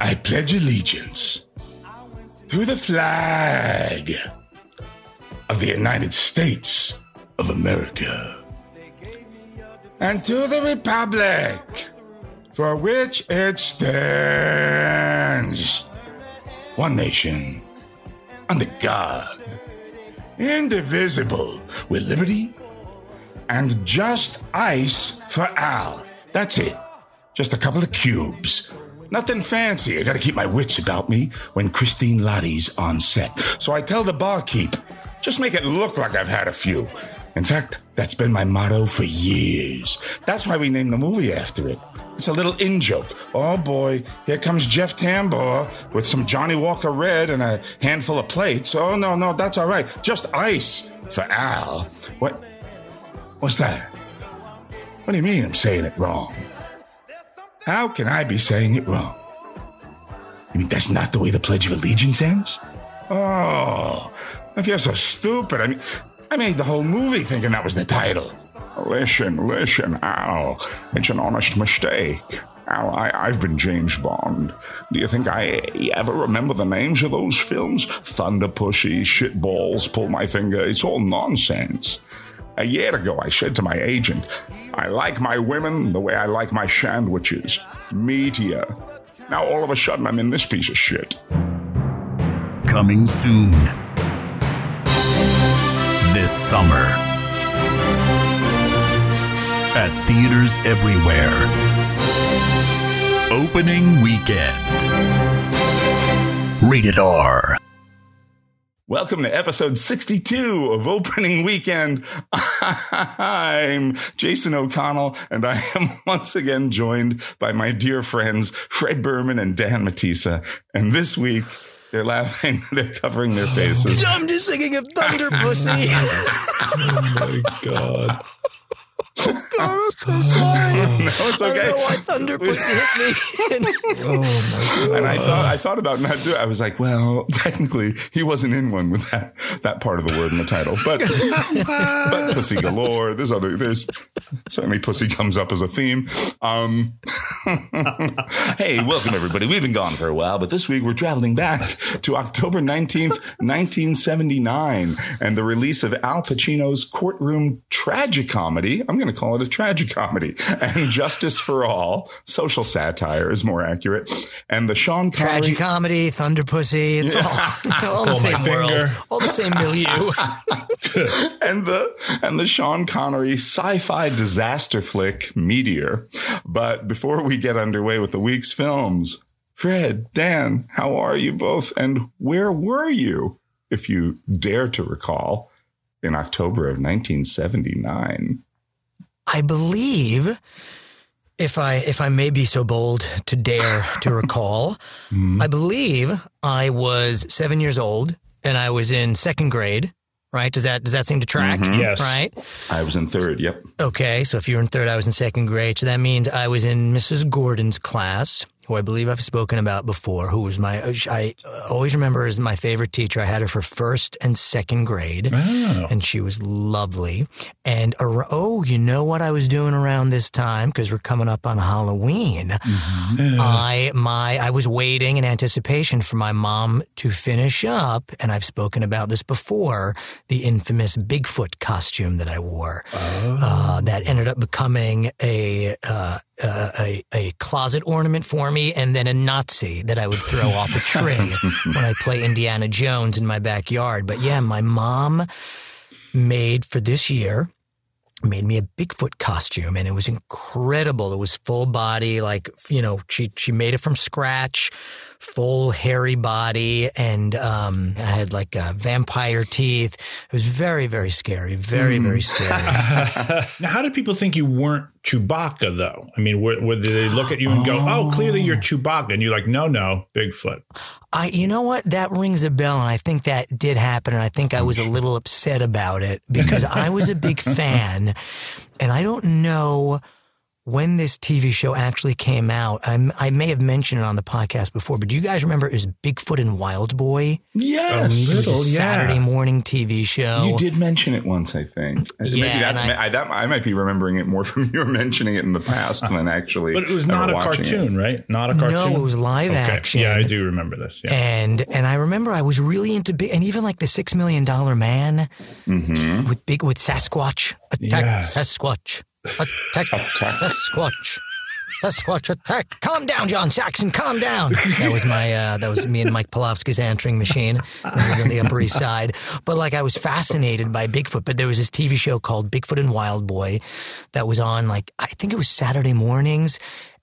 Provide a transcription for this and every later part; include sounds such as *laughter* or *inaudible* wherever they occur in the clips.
I pledge allegiance to the flag of the United States of America and to the republic for which it stands. One nation, under God, indivisible, with liberty and just ice for Al. That's it. Just a couple of cubes. Nothing fancy. I gotta keep my wits about me when Christine Lahti's on set. So I tell the barkeep, just make it look like I've had a few. In fact, that's been my motto for years. That's why we named the movie after it. It's a little in joke. Oh boy, here comes Jeff Tambor with some Johnnie Walker Red and a handful of plates. Oh no, no, that's all right. Just ice for Al. What? What's that? What do you mean I'm saying it wrong? How can I be saying it wrong? You mean that's not the way the Pledge of Allegiance ends? Oh, I you're so stupid, I mean, I made the whole movie thinking that was the title. Listen, listen, Al. It's an honest mistake. Al, I, I've been James Bond. Do you think I ever remember the names of those films? Thunder Pussy, Shitballs, Pull My Finger. It's all nonsense. A year ago, I said to my agent, I like my women the way I like my sandwiches. Meteor. Now all of a sudden, I'm in this piece of shit. Coming soon. This summer. At theaters everywhere. Opening weekend. Rated R. Welcome to episode 62 of Opening Weekend. I'm Jason O'Connell, and I am *laughs* once again joined by my dear friends Fred Berman and Dan Matissa. And this week, they're laughing, *laughs* they're covering their faces. *laughs* I'm just thinking of Thunder Pussy. Oh my god. God, I'm so sorry. no, it's I okay. don't know why Thunder Pussy hit me. *laughs* Oh my god. And I thought I thought about not doing. I was like, well, *laughs* technically, he wasn't in one with that that part of the word in the title, but but pussy galore. There's other. There's certainly pussy comes up as a theme. Um, *laughs* hey, welcome everybody. We've been gone for a while, but this week we're traveling back to October nineteenth, nineteen seventy nine, and the release of Al Pacino's courtroom tragicomedy. I'm going to call it a tragicomedy, *laughs* and Justice for All, social satire is more accurate, and the Sean Connery. Tragic comedy, Thunder Pussy. It's all, *laughs* all the same world. finger. All the same milieu. *laughs* and the and the Sean Connery sci-fi disaster flick Meteor. But before we get underway with the week's films, Fred, Dan, how are you both? And where were you, if you dare to recall, in October of 1979? I believe, if I if I may be so bold to dare to *laughs* recall, mm-hmm. I believe I was seven years old and I was in second grade. Right? Does that does that seem to track? Mm-hmm. Yes. Right. I was in third. Yep. Okay. So if you were in third, I was in second grade. So that means I was in Mrs. Gordon's class, who I believe I've spoken about before. Who was my I always remember as my favorite teacher. I had her for first and second grade Oh. and she was lovely. And oh, you know what I was doing around this time because we're coming up on Halloween. I my I was waiting in anticipation for my mom to finish up, and I've spoken about this before. The infamous Bigfoot costume that I wore uh, that ended up becoming a. Uh, uh, a a closet ornament for me, and then a Nazi that I would throw off a tree *laughs* when I play Indiana Jones in my backyard. But yeah, my mom made for this year made me a Bigfoot costume and it was incredible. It was full body, like, you know, she, she made it from scratch, full hairy body. And, um, I had like uh, vampire teeth. It was very, very scary. Very, very scary. *laughs* now, how did people think you weren't Chewbacca, though? I mean, where, where they look at you and go, "Oh, clearly you're Chewbacca," and you're like, "No, no, Bigfoot." I, you know what? That rings a bell, and I think that did happen, and I think I was a little upset about it because I was a big *laughs* fan, and I don't know when this TV show actually came out, I'm, I may have mentioned it on the podcast before, but do you guys remember it was Bigfoot and Wild Boy? Yes. It was a Little, yeah. Saturday morning TV show. You did mention it once, I think. Maybe Yeah, that, and I, that, I might be remembering it more from *laughs* you mentioning it in the past uh, than actually. But it was not a watching it. cartoon, right? Not a cartoon. No, it was live Okay. action. Yeah, I do remember this. Yeah. And and I remember I was really into big, and even like the Six Million Dollar Man mm-hmm. with big with Sasquatch attack Yes. Sasquatch attack attack. Sasquatch. Sasquatch attack! Calm down, John Saxon. Calm down. That was my. Uh, that was me and Mike Polovsky's answering machine we on the Upper East Side. But like, I was fascinated by Bigfoot. But there was this TV show called Bigfoot and Wild Boy that was on like I think it was Saturday mornings,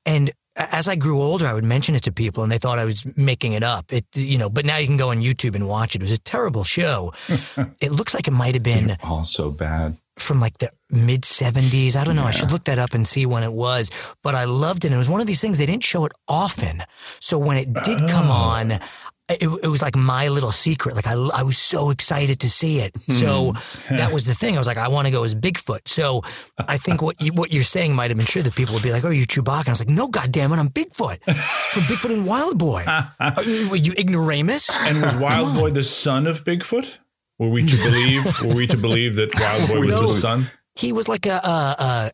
and as I grew older, I would mention it to people, and they thought I was making it up. It, you know, but now you can go on YouTube and watch it. It was a terrible show. *laughs* it looks like it might have been Oh, so bad. From like the mid 70s. I don't know. I should look that up and see when it was, but I loved it. And it was one of these things they didn't show it often. So when it did come oh. on, it, it was like my little secret. Like I, I was so excited to see it. So hmm. that *laughs* was the thing. I was like, I want to go as Bigfoot. So I think what you, what you're saying might have been true. That people would be like, "Oh, you're Chewbacca." And I was like, "No, goddamn it, I'm Bigfoot from Bigfoot and Wild Boy." *laughs* Are you, were you ignoramus? And was Wild Boy the son of Bigfoot? Were we to believe? *laughs* were we to believe that Wild Boy was No. the son? he was like a, uh, uh,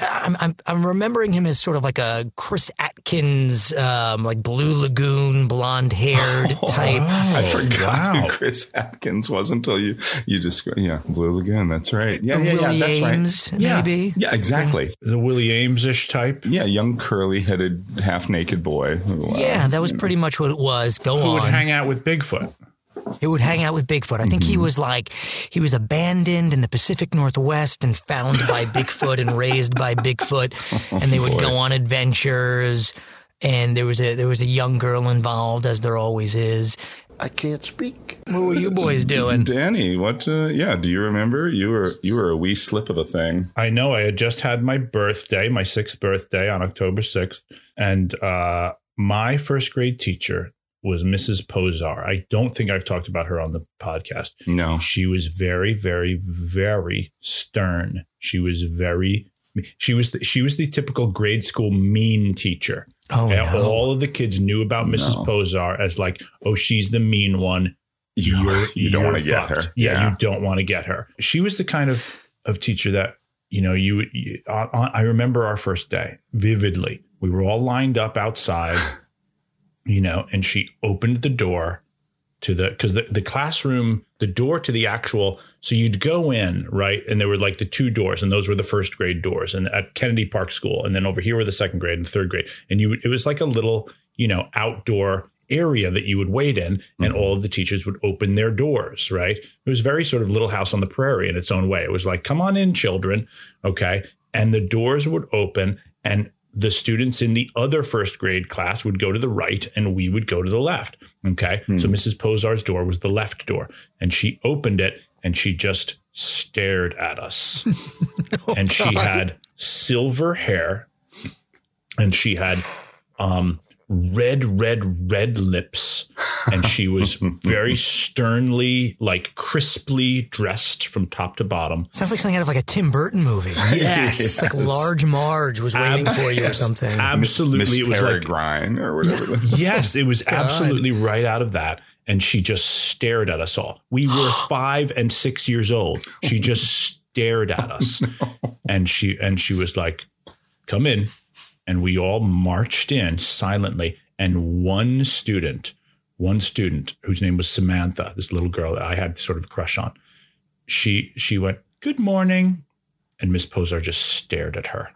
I'm, I'm, I'm remembering him as sort of like a Chris Atkins, um, like Blue Lagoon, blonde haired *laughs* type. I Oh, forgot wow. who Chris Atkins was until you you described. Yeah, Blue Lagoon. That's right. Yeah, yeah, Willie yeah. That's Aames, right. Maybe. Yeah, exactly. The Willie Aames-ish type. Yeah, young curly-headed, half-naked boy. who, uh, Yeah, that was pretty much what it was. Go on. Who would hang out with Bigfoot? He would hang out with Bigfoot. I think he was like, he was abandoned in the Pacific Northwest and found by *laughs* Bigfoot and raised by Bigfoot. And they would go on adventures. And there was a there was a young girl involved, as there always is. I can't speak. What were you boys *laughs* doing? Danny, what? Uh, yeah, do you remember? You were you were a wee slip of a thing. I know I had just had my birthday, my sixth birthday on October 6th. And uh, my first grade teacher was Mrs. Pozar. I don't think I've talked about her on the podcast. No. She was very, very, very stern. She was very, she was, the, she was the typical grade school mean teacher. Oh And no! All of the kids knew about Mrs. No. Pozar as like, oh, she's the mean one. You, You're, *laughs* you don't want to get her. Yeah, you don't want to get her. She was the kind of of teacher that you know you. you on, on- I remember our first day vividly. We were all lined up outside, *laughs* you know, and she opened the door to the because the, the classroom the door to the actual so you'd go in right and there were like the two doors and those were the first grade doors and at kennedy park school and then over here were the second grade and third grade and you it was like a little you know outdoor area that you would wait in and mm-hmm. all of the teachers would open their doors right? It was very sort of little house on the prairie in its own way. It was like come on in children okay? And the doors would open and the students in the other first grade class would go to the right and we would go to the left. Okay. So Mrs. Pozar's door was the left door and she opened it and she just stared at us. *laughs* and she had silver hair and she had um, red, red, red lips. And she was very sternly, like crisply dressed from top to bottom. Sounds like something out of like a Tim Burton movie. *laughs* Yes. It's like Large Marge was waiting for you or something. Absolutely. Miss it was like Peregrine or whatever. the- *laughs* yes, it was *laughs* absolutely right out of that. And she just stared at us all. We were *gasps* five and six years old. She just stared at us. And she and she was like, come in. And we all marched in silently. And one student, one student whose name was Samantha, this little girl that I had sort of crush on, she she went, Good morning. And Miss Posar just stared at her.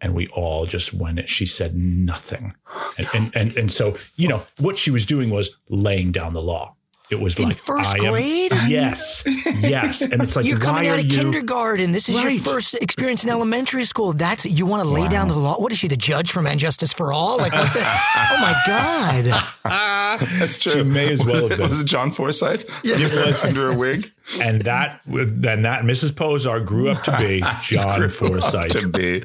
And we all just went, she said nothing. And, and, and, and so, you know, what she was doing was laying down the law. It was In like first I am- grade? yes, yes, and it's like *laughs* You're coming why out of you? kindergarten. This is your first experience in elementary school. That's you want to lay down the law. What is she, the judge from And Justice for All? Like, what the, *laughs* oh my god! *laughs* That's true. She may as well have been. Was it John Forsythe? Yeah. under a wig. And that, then that Mrs. Posar grew up to be John Forsythe. to be.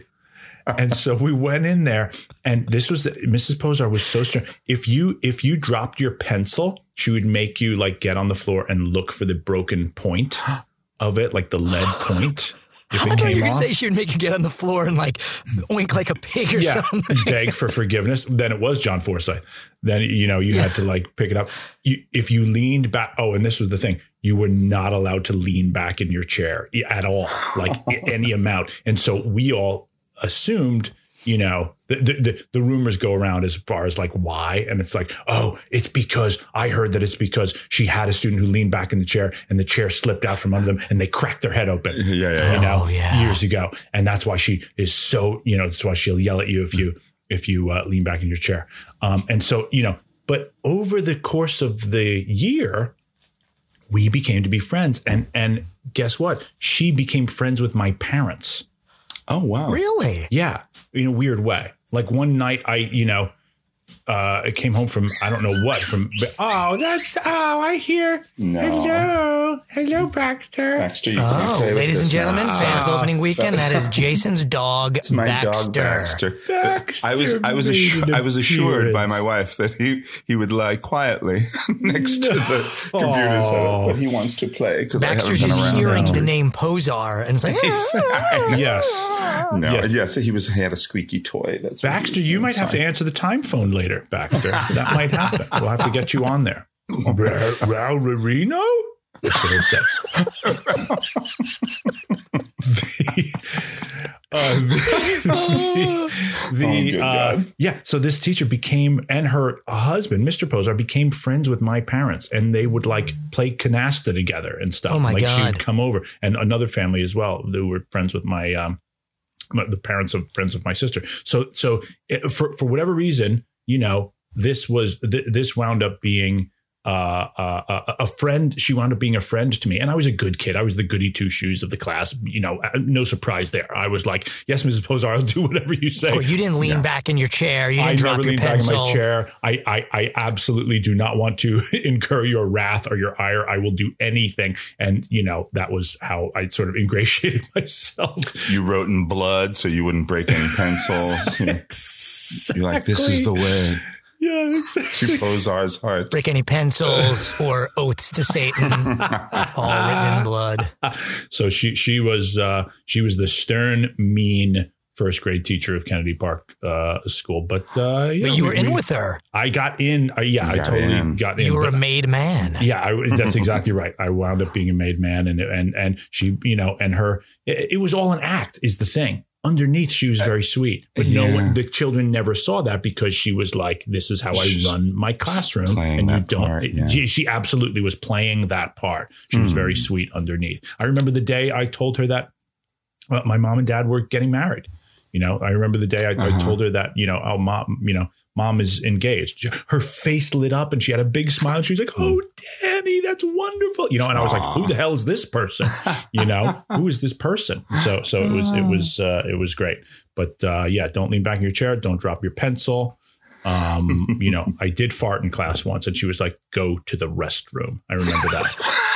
and so we went in there and this was the, mrs posar was so stern if you if you dropped your pencil she would make you like get on the floor and look for the broken point of it like the lead *gasps* point if I thought you were gonna say she would make you get on the floor and like wink like a pig or yeah, something. *laughs* beg for forgiveness. Then it was John Forsythe. Then you know you had to like pick it up. You, if you leaned back, oh, and this was the thing: you were not allowed to lean back in your chair at all, like any amount. And so we all assumed, you know, the, the the the rumors go around as far as like why, and it's like, oh, it's because I heard that it's because she had a student who leaned back in the chair and the chair slipped out from under them and they cracked their head open Yeah, yeah, yeah. you know, Oh, yeah. years ago. And that's why she is so, you know, that's why she'll yell at you if you, if you uh, lean back in your chair. Um, and so, you know, but over the course of the year, we became to be friends. And, and guess what? She became friends with my parents. Oh wow. Really? Yeah. In a weird way. Like one night I, you know, uh, I came home from I don't know what from. Oh, that's oh, I hear. No. Hello, hello, Baxter. Baxter, you Oh, play ladies and this now. gentlemen, fans of opening weekend, that is Jason's dog, my Baxter. dog Baxter. Baxter I was I was made assu- I was assured by my wife that he he would lie quietly *laughs* next to the computer setup, but he wants to play because Baxter's just hearing now. the name Posar and it's like, *laughs* "Ah." Yes. No, Yeah. yes, he was he had a squeaky toy. That's Baxter, you might have to answer the time phone later, Baxter. that might happen. We'll have to get you on there. Raul Reno? That's what it said. the, uh, the, the, Oh, uh, yeah. So this teacher became, and her husband, Mr. Posar, became friends with my parents, and they would like play canasta together and stuff. Oh, my like She would come over, and another family as well who were friends with my um, my- the parents of friends of my sister. So so it, for for whatever reason, you know, this was th- this wound up being uh, uh, a, a friend. She wound up being a friend to me, and I was a good kid. I was the goody two shoes of the class. You know, uh, no surprise there. I was like, "Yes, Mrs. Posar, I'll do *laughs* whatever you say." Or you didn't lean back in your chair. You I didn't drop never your lean back in my chair. I, I, I absolutely do not want to *laughs* incur your wrath or your ire. I will do anything. And, you know, that was how I sort of *laughs* ingratiated myself. You wrote in blood so you wouldn't break any pencils. You know, You're like, this is the way Yeah, *laughs* exactly. to Posar's heart. Break any pencils *laughs* or oaths to Satan. It's all written in blood. *laughs* So she she was uh, she was the stern, mean first grade teacher of Kennedy Park uh, School. But uh, yeah, But you we- were in we- with her. I got in. Uh, yeah, You I got totally in. got in. You were a made man. yeah, I, that's exactly right. I wound up being a made man, and and and she, you know, and her. It, it was all an act. Is the thing. Underneath, she was very sweet, but no one, the children never saw that because she was like, "This is how I run my classroom," and you don't. part, yeah. she, she absolutely was playing that part. She was Hmm. very sweet underneath. I remember the day I told her that uh, my mom and dad were getting married. You know, I remember the day I, I Uh-huh. told her that, you know, oh, mom, you know, mom is engaged. Her face lit up and she had a big smile. And she was like, oh, Danny, that's wonderful. You know, and I was like, who the hell is this person? You know, *laughs* who is this person? So, so it was, it was, uh, it was great. But uh, yeah, don't lean back in your chair. Don't drop your pencil. Um, you know, I did fart in class once and she was like, go to the restroom. I remember that. *laughs*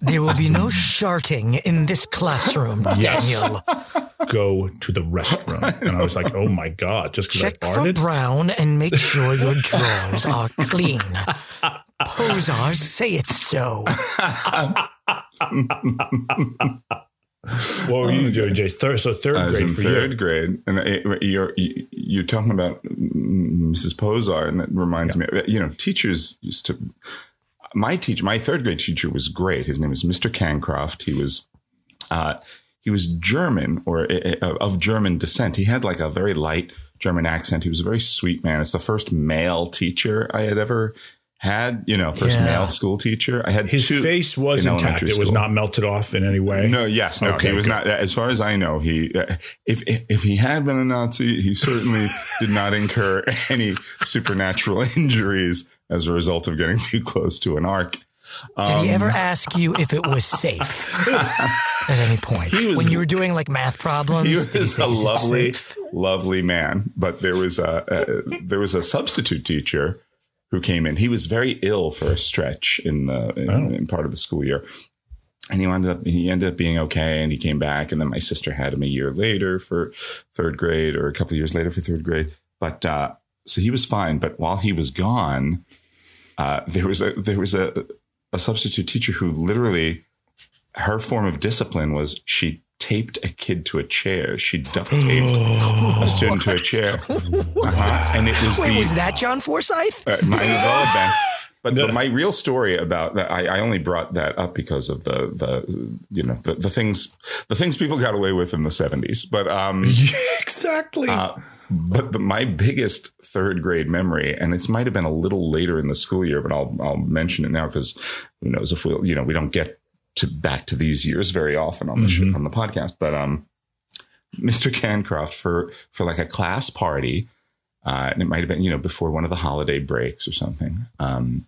There will be no sharting in this classroom, Daniel. Go to the restroom. *laughs* And I was like, oh my God, just because I Check for farted. brown and make sure your drawers are clean. Posar saith so. What were you doing, Jace? Third, so third I was in grade for third you. grade, and it, you're you're talking about Mrs. Posar, and that reminds me. You know, teachers used to. My teacher, my third grade teacher, was great. His name was Mr. Cancroft. He was, uh, he was German or uh, of German descent. He had like a very light German accent. He was a very sweet man. It's the first male teacher I had ever had. You know, first Yeah. male school teacher. I had His two face was in intact. It was school. not melted off in any way. No, yes, no, Okay, he was good. not. As far as I know, he uh, if if he had been a Nazi, he certainly *laughs* did not incur any supernatural *laughs* injuries as a result of getting too close to an arc. Did he ever ask you if it was safe *laughs* at any point? Was- when you were doing like math problems, He did he was say, a lovely, lovely man, but there was a, a there was a substitute teacher who came in. He was very ill for a stretch in the in, Oh. in part of the school year. And he ended up he ended up being okay, and he came back. And then my sister had him a year later for third grade, or a couple of years later for third grade. But uh, so he was fine. But while he was gone, uh, there was a there was a a substitute teacher who literally her form of discipline was she taped a kid to a chair. She duct taped a *gasps* student to a chair. *laughs* Uh-huh. And it was Wait, the was that John Forsythe? uh, might as well have been. But, but my real story about that, I, I only brought that up because of the the you know the, the things the things people got away with in the seventies. But um, *laughs* exactly. uh, but the, my biggest third grade memory, and it might have been a little later in the school year, but I'll I'll mention it now because who knows if we'll you know we don't get to back to these years very often on the sh- on the podcast. But um, Mr. Cancroft for for like a class party, uh, and it might have been you know before one of the holiday breaks or something. Um,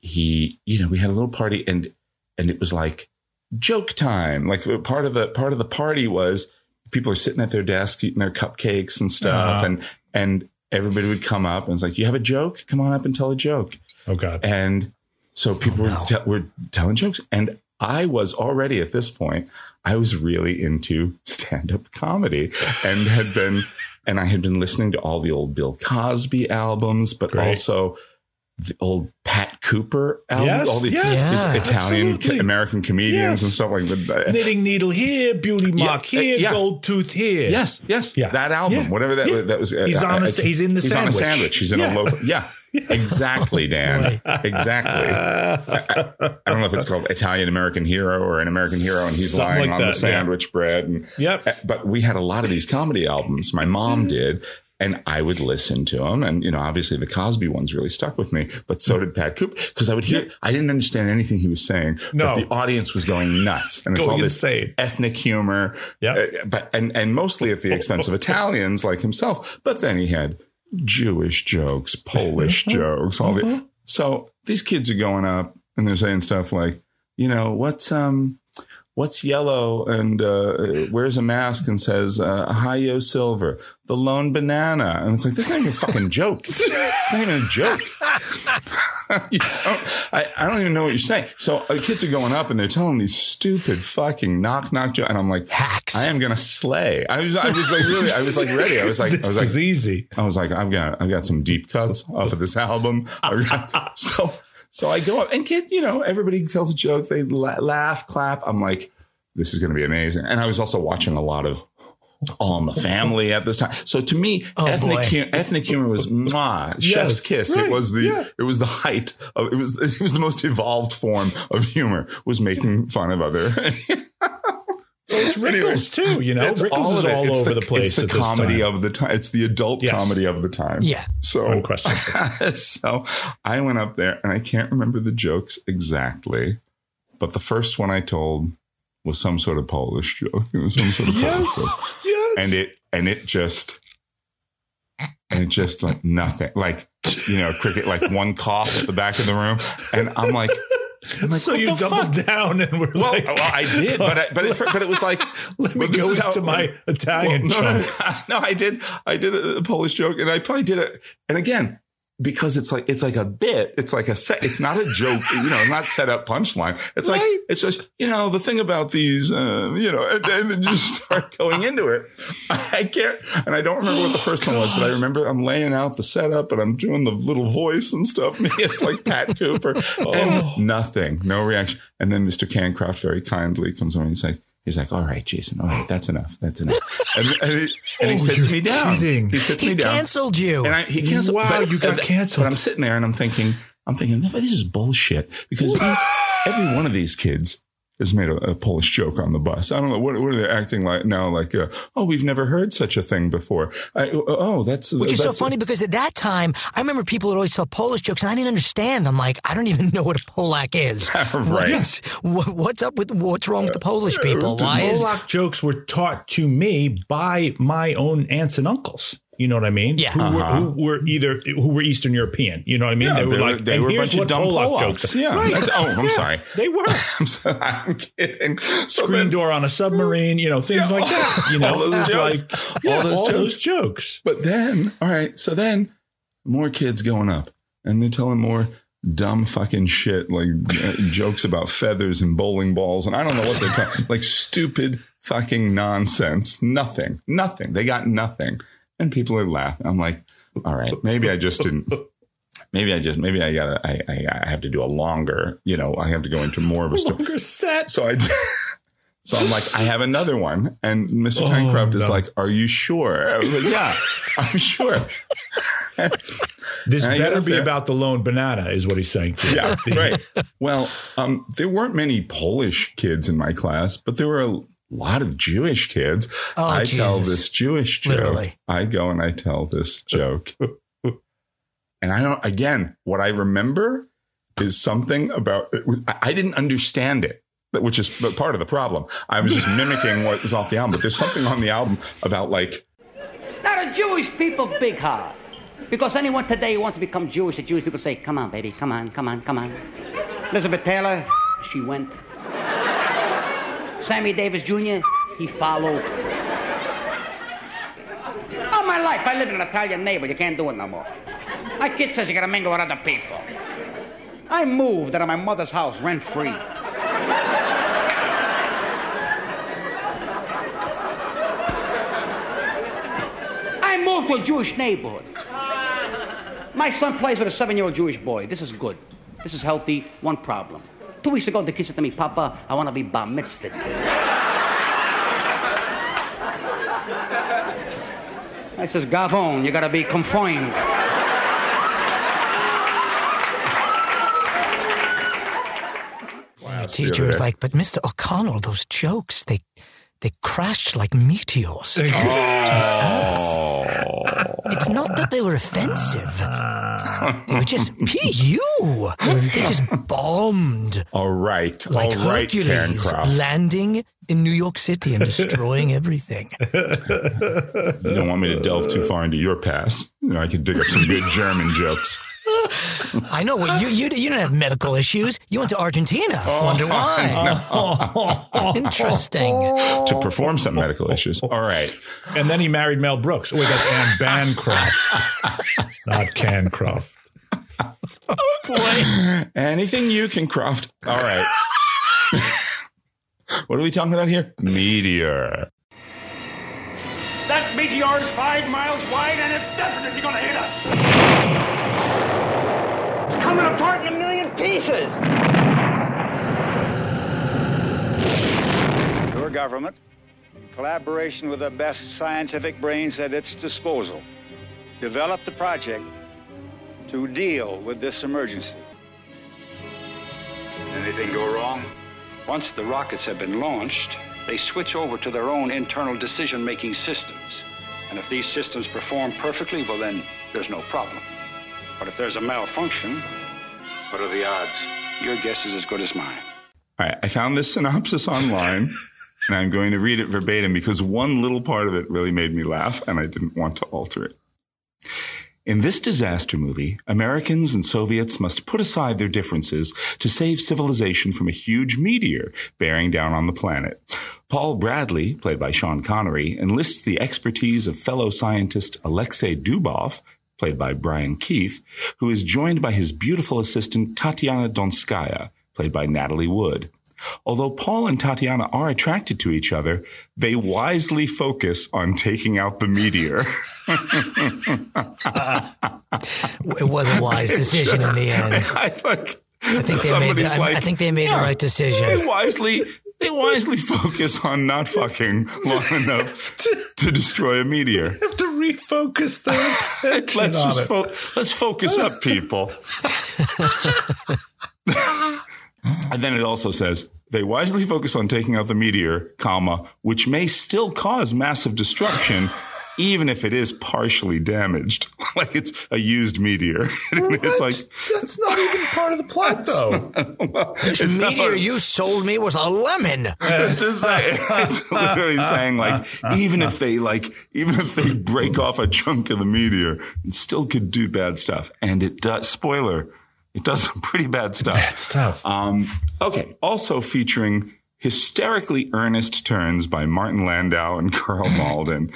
he you know we had a little party and and it was like joke time. Like part of the part of the party was people are sitting at their desks eating their cupcakes and stuff, Uh-huh. and and everybody would come up and it's like, "You have a joke? Come on up and tell a joke." oh God. And so people no. were, te- were telling jokes. And I was already at this point, I was really into stand up comedy and had been, *laughs* and I had been listening to all the old Bill Cosby albums, but Great. also the old Pat Cooper albums, Yes, all the yes, these Yeah. Italian absolutely. American comedians Yes. and stuff like that. Knitting needle here, beauty mark Yeah, uh, here, yeah. gold tooth here. Yes, yes, Yeah. that album, Yeah. whatever that Yeah. that was. uh, He's on I- the- I- he's in the he's on a sandwich. sandwich. He's in Yeah. a loaf. *laughs* Yeah, exactly, Dan. exactly. I, I don't know if it's called Italian American Hero or an American Hero, and he's Something lying like on the that, yeah. sandwich bread. And Yep. uh, but we had a lot of these comedy albums. My mom did. And I would listen to them. And, you know, obviously the Cosby ones really stuck with me, but so did Pat Cooper. Cause I would hear, I didn't understand anything he was saying, No. but the audience was going nuts. And it's all this insane. ethnic humor. Yeah. Uh, but and and mostly at the expense of *laughs* Italians like himself. But then he had Jewish jokes, Polish *laughs* jokes, all the so these kids are going up and they're saying stuff like, you know, what's um what's yellow and uh, wears a mask and says uh, Ohio Silver, the lone banana, and it's like this is not even a fucking joke. It's not even a joke. *laughs* you don't, I, I don't even know what you're saying. So uh, kids are going up and they're telling these stupid fucking knock knock jokes, and I'm like, Hacks. I am gonna slay. I was, I was like really, I was like ready. I was like, I This was like, is easy. I was like, I've got, I've got some deep cuts off of this album. Got- *laughs* so, so I go up and kid, you know, everybody tells a joke. They la- laugh, clap. I'm like, this is going to be amazing. And I was also watching a lot of All in the Family at this time. So to me, Oh, ethnic, boy. hu- ethnic humor was mwah, chef's kiss. right, It was the, yeah. it was the height of, it was, it was the most evolved form of humor was making fun of other. It's *laughs* Rickles too, you know. It's Rickles is of it. all over the, the, place It's at the this comedy time. of the time. It's the adult Yes. comedy of the time. Yeah. So Unquestionably. *laughs* so I went up there and I can't remember the jokes exactly, but the first one I told was some sort of Polish joke. It was some sort of Polish joke. yes. Yes. And it and it just and it just like nothing. Like, you know, cricket like one cough at the back of the room. And I'm like, I'm like so you doubled fuck? down and were Well, like, well, I did, but I, but it, but it was like *laughs* let me well, go is how- into my Italian well, no, no, no, *laughs* no, I did. I did a, Polish joke, and I probably did it. And again, because it's like it's like a bit. It's like a set. It's not a joke. *laughs* You know, not set up punchline. It's like it's just you know the thing about these. Uh, you know, and, and then you just *laughs* start going into it. I can't, and I don't remember what the first one was, but I remember I'm laying out the setup and I'm doing the little voice and stuff. *laughs* Me, it's like Pat Cooper, and nothing, no reaction. And then Mr. Cancroft very kindly comes over and he's like. He's like, all right, Jason, all right, that's enough. That's enough. *laughs* And, and he, and he Oh, sits me down. kidding. He sits He me down. canceled you. And I, he canceled. Wow, you got but- canceled. But I'm sitting there and I'm thinking, I'm thinking, this is bullshit because these, every one of these kids has made a, a Polish joke on the bus. I don't know what, what are they acting like now? Like, uh, oh, we've never heard such a thing before. I, oh, that's Which is so that's- funny because at that time, I remember people would always tell Polish jokes, and I didn't understand. I'm like, I don't even *laughs* know what a Polak is. *laughs* Right. What's, what- what's up with what's wrong with the Polish people? was Why is Polak jokes were taught to me by my own aunts and uncles. You know what I mean? Yeah. Who, were, Uh-huh. who were either who were Eastern European. You know what I mean? Yeah, they were like they and were a here's bunch of what dumb Polak Polacks. jokes. Yeah. Right. Oh, I'm *laughs* Yeah, sorry. They were *laughs* I'm, so, *laughs* I'm kidding. So screen then- door on a submarine. You know things like that. You know, All those jokes. like yeah, All those all jokes. those jokes. But then, all right, so then more kids going up and they're telling more dumb fucking shit, like uh, jokes about feathers and bowling balls. And I don't know what they're talking, like stupid fucking nonsense. Nothing, nothing. They got nothing. And people are laughing. I'm like, all right, maybe I just didn't. *laughs* maybe I just maybe I gotta I, I I have to do a longer. You know, I have to go into more of a *laughs* story. Longer set. So I. So I'm like, I have another one, and Mr. Is no. like, "Are you sure?" I was like, "Yeah, *laughs* I'm sure." This And better be there. about the lone banana, is what he's saying to you. Yeah, right. Well, um, there weren't many Polish kids in my class, but there were a lot of Jewish kids. Oh, I tell this Jewish joke. Literally. I go and I tell this joke. *laughs* and I don't, again, what I remember is something about, I I didn't understand it. Which is part of the problem. I was just mimicking what was off the album, but there's something on the album about like Now the Jewish people big hearts. Because anyone today who wants to become Jewish, the Jewish people say, come on, baby, come on, come on, come on. Elizabeth Taylor, she went. Sammy Davis Jr., he followed. All my life, I live in an Italian neighborhood. You can't do it no more. My kid says you gotta mingle with other people. I moved out of my mother's house rent free. I moved to a Jewish neighborhood. My son plays with a seven year old Jewish boy. This is good. This is healthy. One problem. Two weeks ago, the kid said to me, Papa, I want to be bar mitzvahed. I says, Gavon, you got to be confined. The teacher was like, "But Mr. O'Connell, those jokes they they crashed like meteors. oh, It's not that they were offensive; they were just pu. They just bombed all right, like all right, Hercules landing in New York City and destroying everything. You don't want me to delve too far into your past. You know, I can dig up some good German jokes. I know. Well, you, you you didn't have medical issues. You went to Argentina. Wonder oh, why? *laughs* Interesting. to perform some medical issues. All right. And then he married Mel Brooks. Oh, wait, that's Anne Bancroft, not Cancroft. Oh, boy. Anything you can craft. All right. *laughs* what are we talking about here? Meteor. That meteor is five miles wide and it's definitely gonna hit us. It's coming apart in a million pieces. Your government, in collaboration with the best scientific brains at its disposal, developed the project to deal with this emergency. Anything go wrong? Once the rockets have been launched, they switch over to their own internal decision making systems. And if these systems perform perfectly, well, then there's no problem. But if there's a malfunction, What are the odds? your guess is as good as mine. All right. I found this synopsis online *laughs* and I'm going to read it verbatim because one little part of it really made me laugh and I didn't want to alter it. In this disaster movie, Americans and Soviets must put aside their differences to save civilization from a huge meteor bearing down on the planet. Paul Bradley, played by Sean Connery, enlists the expertise of fellow scientist Alexei Dubov, played by Brian Keith, who is joined by his beautiful assistant Tatiana Donskaya, played by Natalie Wood. Although Paul and Tatiana are attracted to each other, they wisely focus on taking out the meteor. *laughs* It was a wise *laughs* decision in the end. *laughs* I, like, I think they made. The, like, I think they made the right decision. They wisely, they wisely focus on not fucking long enough to destroy a meteor. They have to refocus their *laughs* attention Let's just fo- let's focus up, people. *laughs* and then it also says they wisely focus on taking out the meteor, comma, which may still cause massive destruction. *laughs* Even if it is partially damaged, *laughs* like it's a used meteor, *laughs* it's like That's not even part of the plot, though. it's not- meteor you sold me was a lemon. It's just like, it's literally saying like even if they like even if they break off a chunk of the meteor, it still could do bad stuff. And it does spoiler, it does some pretty bad stuff. Bad stuff. Um, okay. Also featuring hysterically earnest turns by Martin Landau and Karl Malden.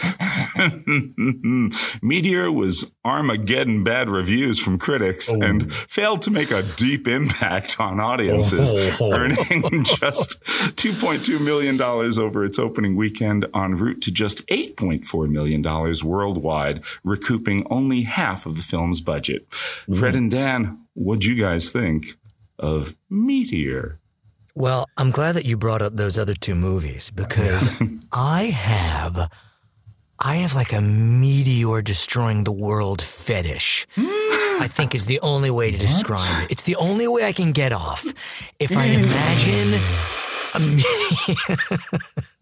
*laughs* Meteor was Armageddon bad reviews from critics Oh. and failed to make a deep impact on audiences, Oh. earning *laughs* just $2.2 million over its opening weekend en route to just $8.4 million worldwide, recouping only half of the film's budget. Fred and Dan, what'd you guys think of Meteor? Well, I'm glad that you brought up those other two movies because *laughs* I have I have like a meteor destroying the world fetish. I think is the only way to describe it. It's the only way I can get off. If I imagine a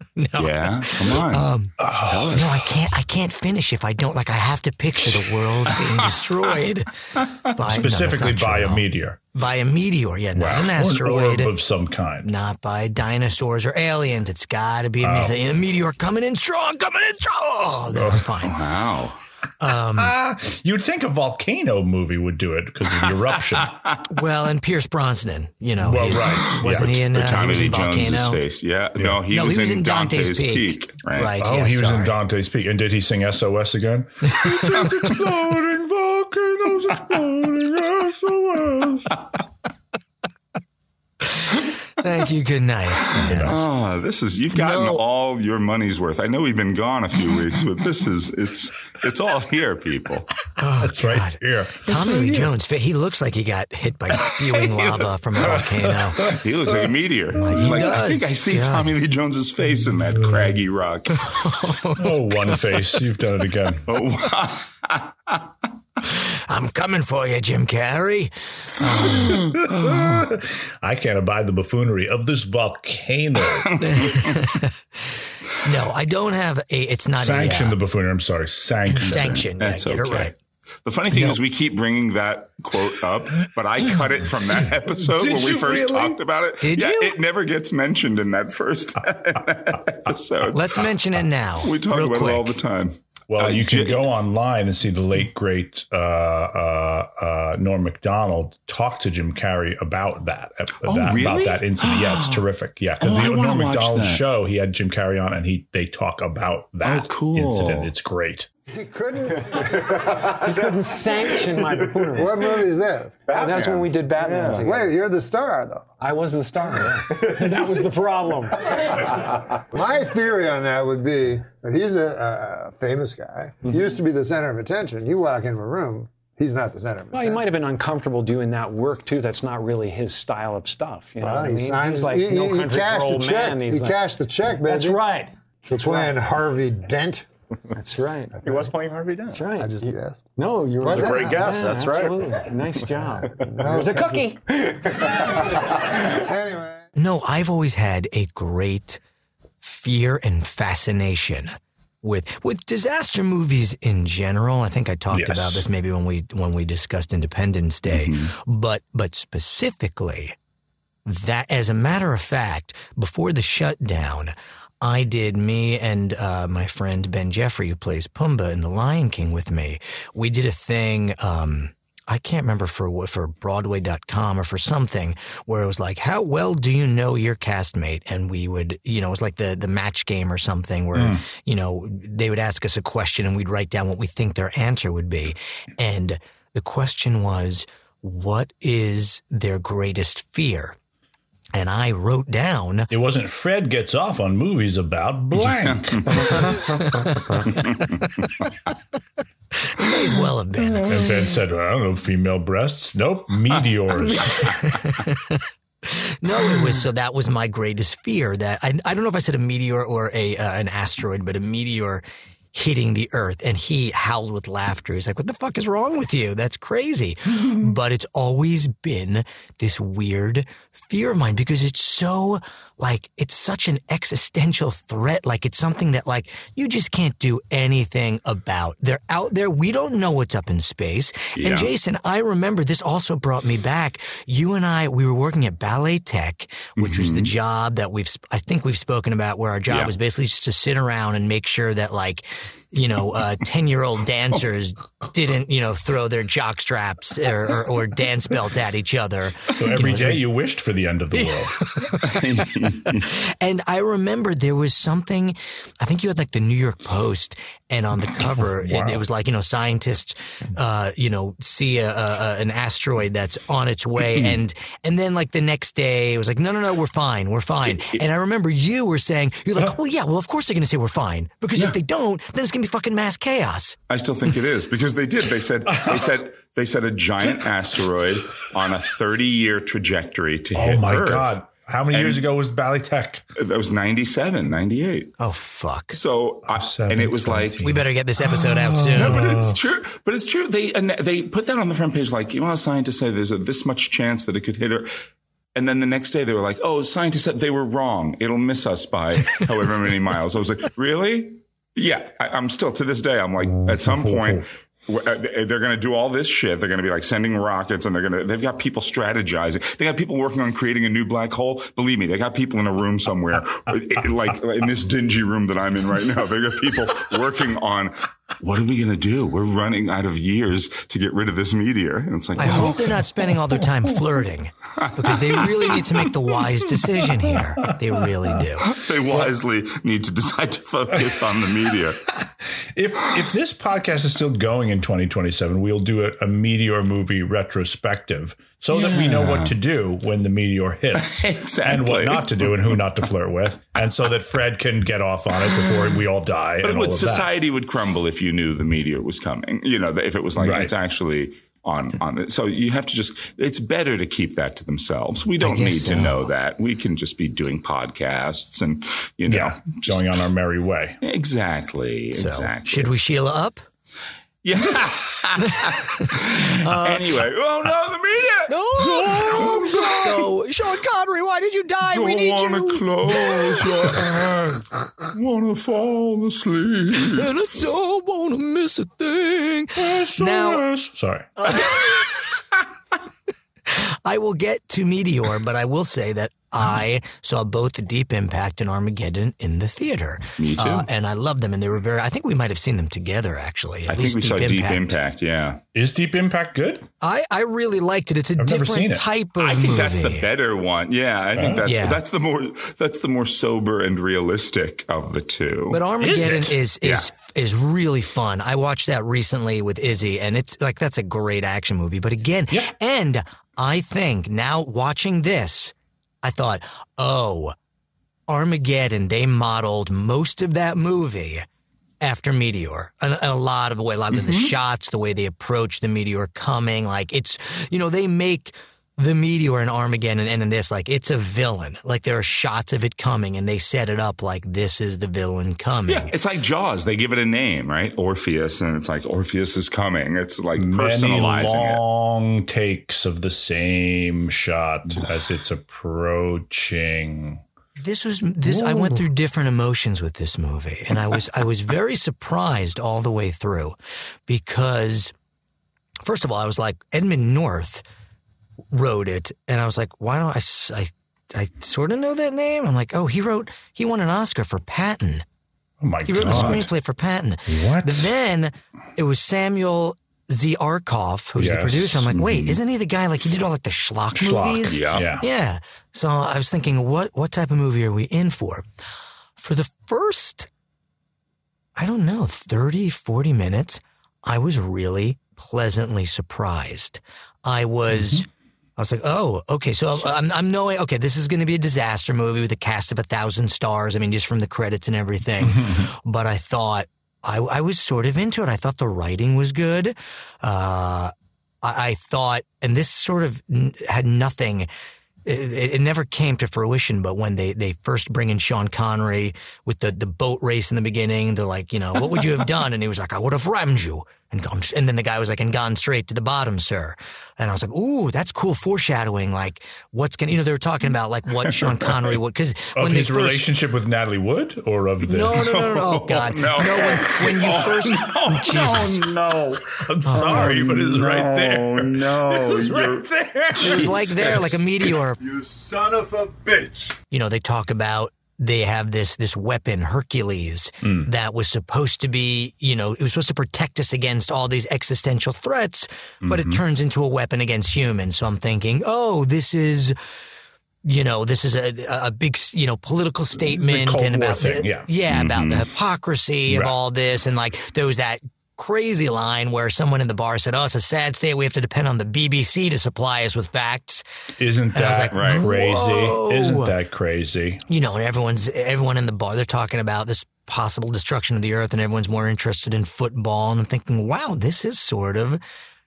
*laughs* *laughs* no. Yeah, come on. Um, Tell us. no, I can't. I can't finish if I don't. Like, I have to picture the world being *laughs* destroyed by Specifically not by true, a no. meteor. by a meteor. Yeah, not an Or an asteroid. orb of some kind. not by dinosaurs or aliens. It's got to be a, Oh. meteor. a meteor coming in strong, coming in strong. Oh, then I'm fine. Wow. Um, Ah, *laughs* you'd think a volcano movie would do it because of the eruption. *laughs* well, and Pierce Brosnan, you know, Well, right, wasn't yeah. he in, uh, he Tommy was Lee in Jones's Volcano? face. Yeah. No, he, No, was, he was in in Dante's Dante's, Peak. Peak. Right. Right. Oh, yeah, he was in. Dante's Peak. And did he sing SOS again? *laughs* exploding volcanoes, exploding SOS. Thank you. Good night. fans. Oh, ah, this is you've gotten No. all your money's worth. I know we've been gone a few *laughs* weeks, but this is it's it's all here, people. Oh, *laughs* That's right God. here. Tommy Lee Jones, he looks like he got hit by spewing *laughs* lava from a volcano. He looks like a meteor. he like I think I see God. Tommy Lee Jones's face in that craggy rock. Oh, one face. You've done it again. Oh, wow. I'm coming for you, Jim Carrey. *laughs* I can't abide the buffoonery of this volcano. *laughs* No, I don't have a. It's not Sanction a, the buffoonery. I'm sorry. Sanction. sanction. Yeah, That's get okay. it right. The funny thing is, we keep bringing that quote up, but I cut it from that *laughs* episode when we first really? talked about it. Did yeah, you? It never gets mentioned in that first episode. Let's mention it now. we talk real about quick. it all the time. Well, Uh, you can go online and see the late great uh, uh, uh, Norm Macdonald talk to Jim Carrey about that, about, Oh, really? about that incident. Yeah, it's *gasps* terrific. Yeah, because Oh, the Norm Macdonald show, he had Jim Carrey on, and he they talk about that Oh, cool. incident. It's great. *laughs* He couldn't. *laughs* He couldn't sanction my buffoonery. What movie is this? That's when we did Batman together. Wait, you're the star, though. I was the star. Yeah. *laughs* that was the problem. My theory on that would be that he's a, a famous guy. He mm-hmm. used to be the center of attention. You walk into a room, he's not the center of attention. Well, he might have been uncomfortable doing that work too. That's not really his style of stuff. You know Well, what I he mean? signed. He's like he, no he- he country for cashed the old check. man. He like, cashed the check, baby. That's right. For playing Harvey Dent. That's right. *laughs* He was playing Harvey Dent. That's right. I just You- guessed. No, you were Was it? Great guess. That's right. absolutely. Nice job. *laughs* No, was a cookie. *laughs* Anyway. No, I've always had a great fear and fascination with with disaster movies in general. I think I talked Yes. about this maybe when we when we discussed Independence Day, mm-hmm. but but specifically that as a matter of fact, before the shutdown, I did me and uh, my friend Ben Jeffrey, who plays Pumbaa in The Lion King with me. We did a thing. Um, I can't remember for for Broadway.com or for something where it was like, how well do you know your castmate? And we would, you know, it was like the the match game or something where you know they would ask us a question and we'd write down what we think their answer would be, and the question was, what is their greatest fear? And I wrote down It wasn't Fred gets off on movies about blank. *laughs* *laughs* May as well have been. and Ben said, I don't know, female breasts. Nope, meteors. *laughs* No, it was so that was my greatest fear that I, I don't know if I said a meteor or a uh, an asteroid, but a meteor hitting the earth and he howled with laughter. He's like, "What the fuck is wrong with you? That's crazy." *laughs* but it's always been this weird fear of mine because it's so like it's such an existential threat. Like it's something that like you just can't do anything about. They're out there. We don't know what's up in space. Yeah. And Jason, I remember this also brought me back. You and I, we were working at Ballet Tech, which was the mm-hmm. job that we've, I think we've spoken about where our job Yeah. was basically just to sit around and make sure that like you know, uh, *laughs* 10 year old dancers didn't, you know, throw their jock straps or, or, or dance belts at each other. So You know, day you wished for the end of the world. *laughs* and I remember there was something, I think you had like the New York Post, and on the *laughs* cover, it, it was like, you know, scientists, uh, you know, see a, a, a- an asteroid that's on its way. *clears throat* and, and then like the next day, it was like, no, no, no, we're fine. We're fine. And I remember you were saying, you're like, well, yeah, well, of course they're going to say we're fine. Because if they don't, then it's going to be fucking mass chaos. I still think it is because they did. They said they *laughs* said they said a giant asteroid on a 30 year trajectory to oh hit oh my Earth. God. How many And- years ago was Ballet Tech? That was 97, 98. Oh, fuck. So, I, and it was like, We better get this episode out soon. no, but it's true. But it's true. They and they put that on the front page, like, you know, scientists say there's a, this much chance that it could hit her. And then the next day they were like, oh, scientists said they were wrong. It'll miss us by however many miles. I was like, really? Yeah. I, I'm still to this day. I'm like, at some point. uh, They're going to do all this shit. They're going to be like sending rockets and they're going to, they've got people strategizing. They got people working on creating a new black hole. Believe me, they got people in a room somewhere, *laughs* like in this dingy room that I'm in right now. They got people working on what are we going to do? We're running out of years to get rid of this meteor. And it's like, I hope oh. they're not spending all their time flirting because they really need to make the wise decision here. They really do. they wisely need to decide to focus on the meteor. If if this podcast is still going in 2027, we'll do a, a meteor movie retrospective so that we know what to do when the meteor hits *laughs* Exactly. and what not to do and who not to flirt with, and so that Fred can get off on it before we all die. But and would, all of that. society would crumble if you knew the meteor was coming. You know, if it was like Right. it's actually on on it. So you have to just. It's better to keep that to themselves. We don't need guess to know that. We can just be doing podcasts and you know, Yeah, just- going on our merry way. exactly, So, exactly. should we Sheila up? Yeah. *laughs* Uh, anyway, oh no, the meteor. Oh, no. so, Sean Connery, why did you die? we need wanna you. close *laughs* your eyes. Wanna fall asleep. And I don't want to miss a thing. Now, Sorry. *laughs* I will get to Meteor, but I will say that I saw both the Deep Impact and Armageddon in the theater. Me too. Uh, and I loved them, and they were very. I think we might have seen them together, actually. At I think least we saw Deep Impact. Yeah. Is Deep Impact good? I, I really liked it. It's a I've different it. type of I think movie. that's the better one. Yeah, I think that's Yeah. that's the more that's the more sober and realistic of the two. But Armageddon it? is is is really fun. I watched that recently with Izzy, and it's like that's a great action movie. But again, and I think now watching this, I thought, oh, Armageddon. They modeled most of that movie after Meteor, in, a lot of the way, a lot of the mm-hmm. shots, the way they approach the meteor coming, like it's you know they make. The meteor in Armageddon and in this, like it's a villain. Like there are shots of it coming, and they set it up like this is the villain coming. yeah, it's like Jaws. They give it a name, right? Orpheus, and it's like Orpheus is coming. It's like Many personalizing it. long takes of the same shot as it's approaching. This was this. I went through different emotions with this movie, and I was I was very surprised all the way through, because first of all, I was like Edmund North wrote it, and I was like, why don't I?" I sort of know that name. I'm like, oh, he wrote he won an Oscar for Patton. Oh my god. He wrote the screenplay for Patton. What? But then it was Samuel Z. Arkoff, who's the producer. I'm like, wait, mm-hmm. isn't he the guy like he did all like the schlock, Schlock, movies? Yeah. Yeah. Yeah. So I was thinking, what what type of movie are we in for? For the first, I don't know, 30, 40 minutes, I was really pleasantly surprised. I was. Mm-hmm. I was like, oh, okay. So I'm, I'm knowing, okay, this is going to be a disaster movie with a cast of a thousand stars. I mean, just from the credits and everything. *laughs* but I thought, I, I was sort of into it. I thought the writing was good. Uh, I, I thought, and this sort of n- had nothing. It, it never came to fruition, but when they, they first bring in Sean Connery with the, the boat race in the beginning, they're like, you know, what would you have *laughs* done? And he was like, I would have rammed you and gone, and then the guy was like, and gone straight to the bottom, sir. And I was like, ooh, that's cool foreshadowing. Like, what's gonna, you know, they were talking about like what Sean *laughs* Connery would, because Of when his first, relationship with Natalie Wood, or of the no, no, no, no, no, *laughs* oh God, No. no, when, when you oh, first, *laughs* Jesus. no, I'm sorry, but it's right oh, there. no, It's right there. It was like there, like a meteor. You son of a bitch. You know, they talk about they have this this weapon Hercules that was supposed to be you know it was supposed to protect us against all these existential threats, but it turns into a weapon against humans. So I'm thinking, oh, this is. You know, this is a, a big, you know, political statement and about the, yeah. about the hypocrisy of all this, and like there was that crazy line where someone in the bar said, "Oh, it's a sad state. We have to depend on the BBC to supply us with facts." Isn't And I was that like, crazy? "Whoa." Isn't that crazy? You know, and everyone's everyone in the bar they're talking about this possible destruction of the earth, and everyone's more interested in football. And I'm thinking, wow, this is sort of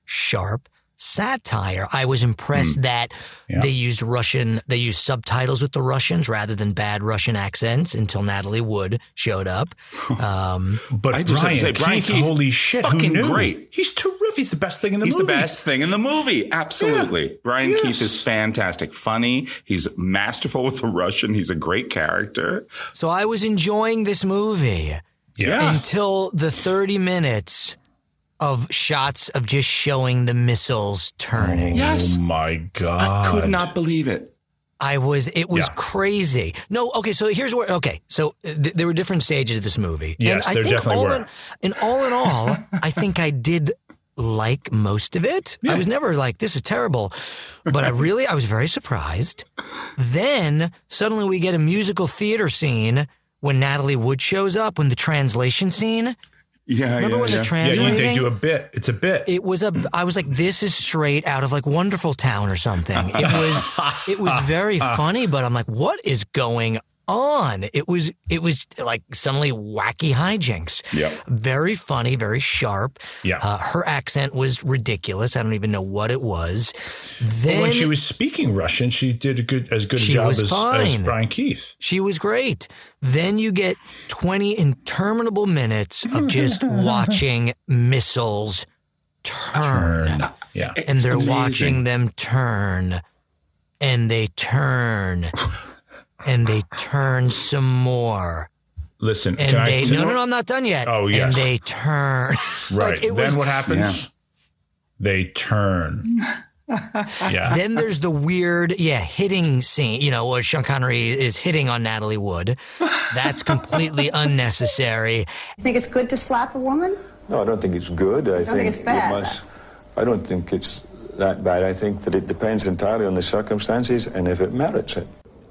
sharp satire. I was impressed that Yeah. they used Russian, they used subtitles with the Russians rather than bad Russian accents until Natalie Wood showed up. *laughs* Um, But I just have Brian, to say, Brian Keith, Keith, holy shit, who fucking knew? great. He's terrific. He's the best thing in the He's movie. He's the best thing in the movie. Absolutely. Brian Yes. Keith is fantastic. Funny. He's masterful with the Russian. He's a great character. so I was enjoying this movie. Yeah. until the 30 minutes of shots of just showing the missiles turning. Yes. Oh my god! I could not believe it. I was, it was Yeah. crazy. No, okay, so here's where, okay, so th- there were different stages of this movie. Yes, and I there think definitely all were. In, and all in all, I think I did like most of it. I was never like, this is terrible, but I really, I was very surprised. Then suddenly we get a musical theater scene when Natalie Wood shows up, when the translation scene. Yeah. Remember yeah, when yeah. the Yeah, they do a bit. It's a bit. it was a i was like this is straight out of like wonderful town or something it was it was *laughs* very funny but i'm like what is going on it was it was like suddenly wacky hijinks Yep. very funny very sharp Yeah. uh, her accent was ridiculous i don't even know what it was But then when she was speaking Russian, she did a good as good a job as, as. Brian Keith. She was great. Then you get 20 interminable minutes of *laughs* just watching missiles turn. Yeah. and they're amazing. watching them turn and they turn *laughs* and they turn some more Listen, and can I they tell- no no no I'm not done yet Oh, yes. and they turn *laughs* Right. Like, then was- what happens? They turn. *laughs* yeah. then there's the weird yeah hitting scene you know where Sean Connery is hitting on Natalie Wood that's completely *laughs* unnecessary You think it's good to slap a woman? No, I don't think it's good. I don't think it's bad, we must. I don't think it's that bad. I think that it depends entirely on the circumstances and if it merits it.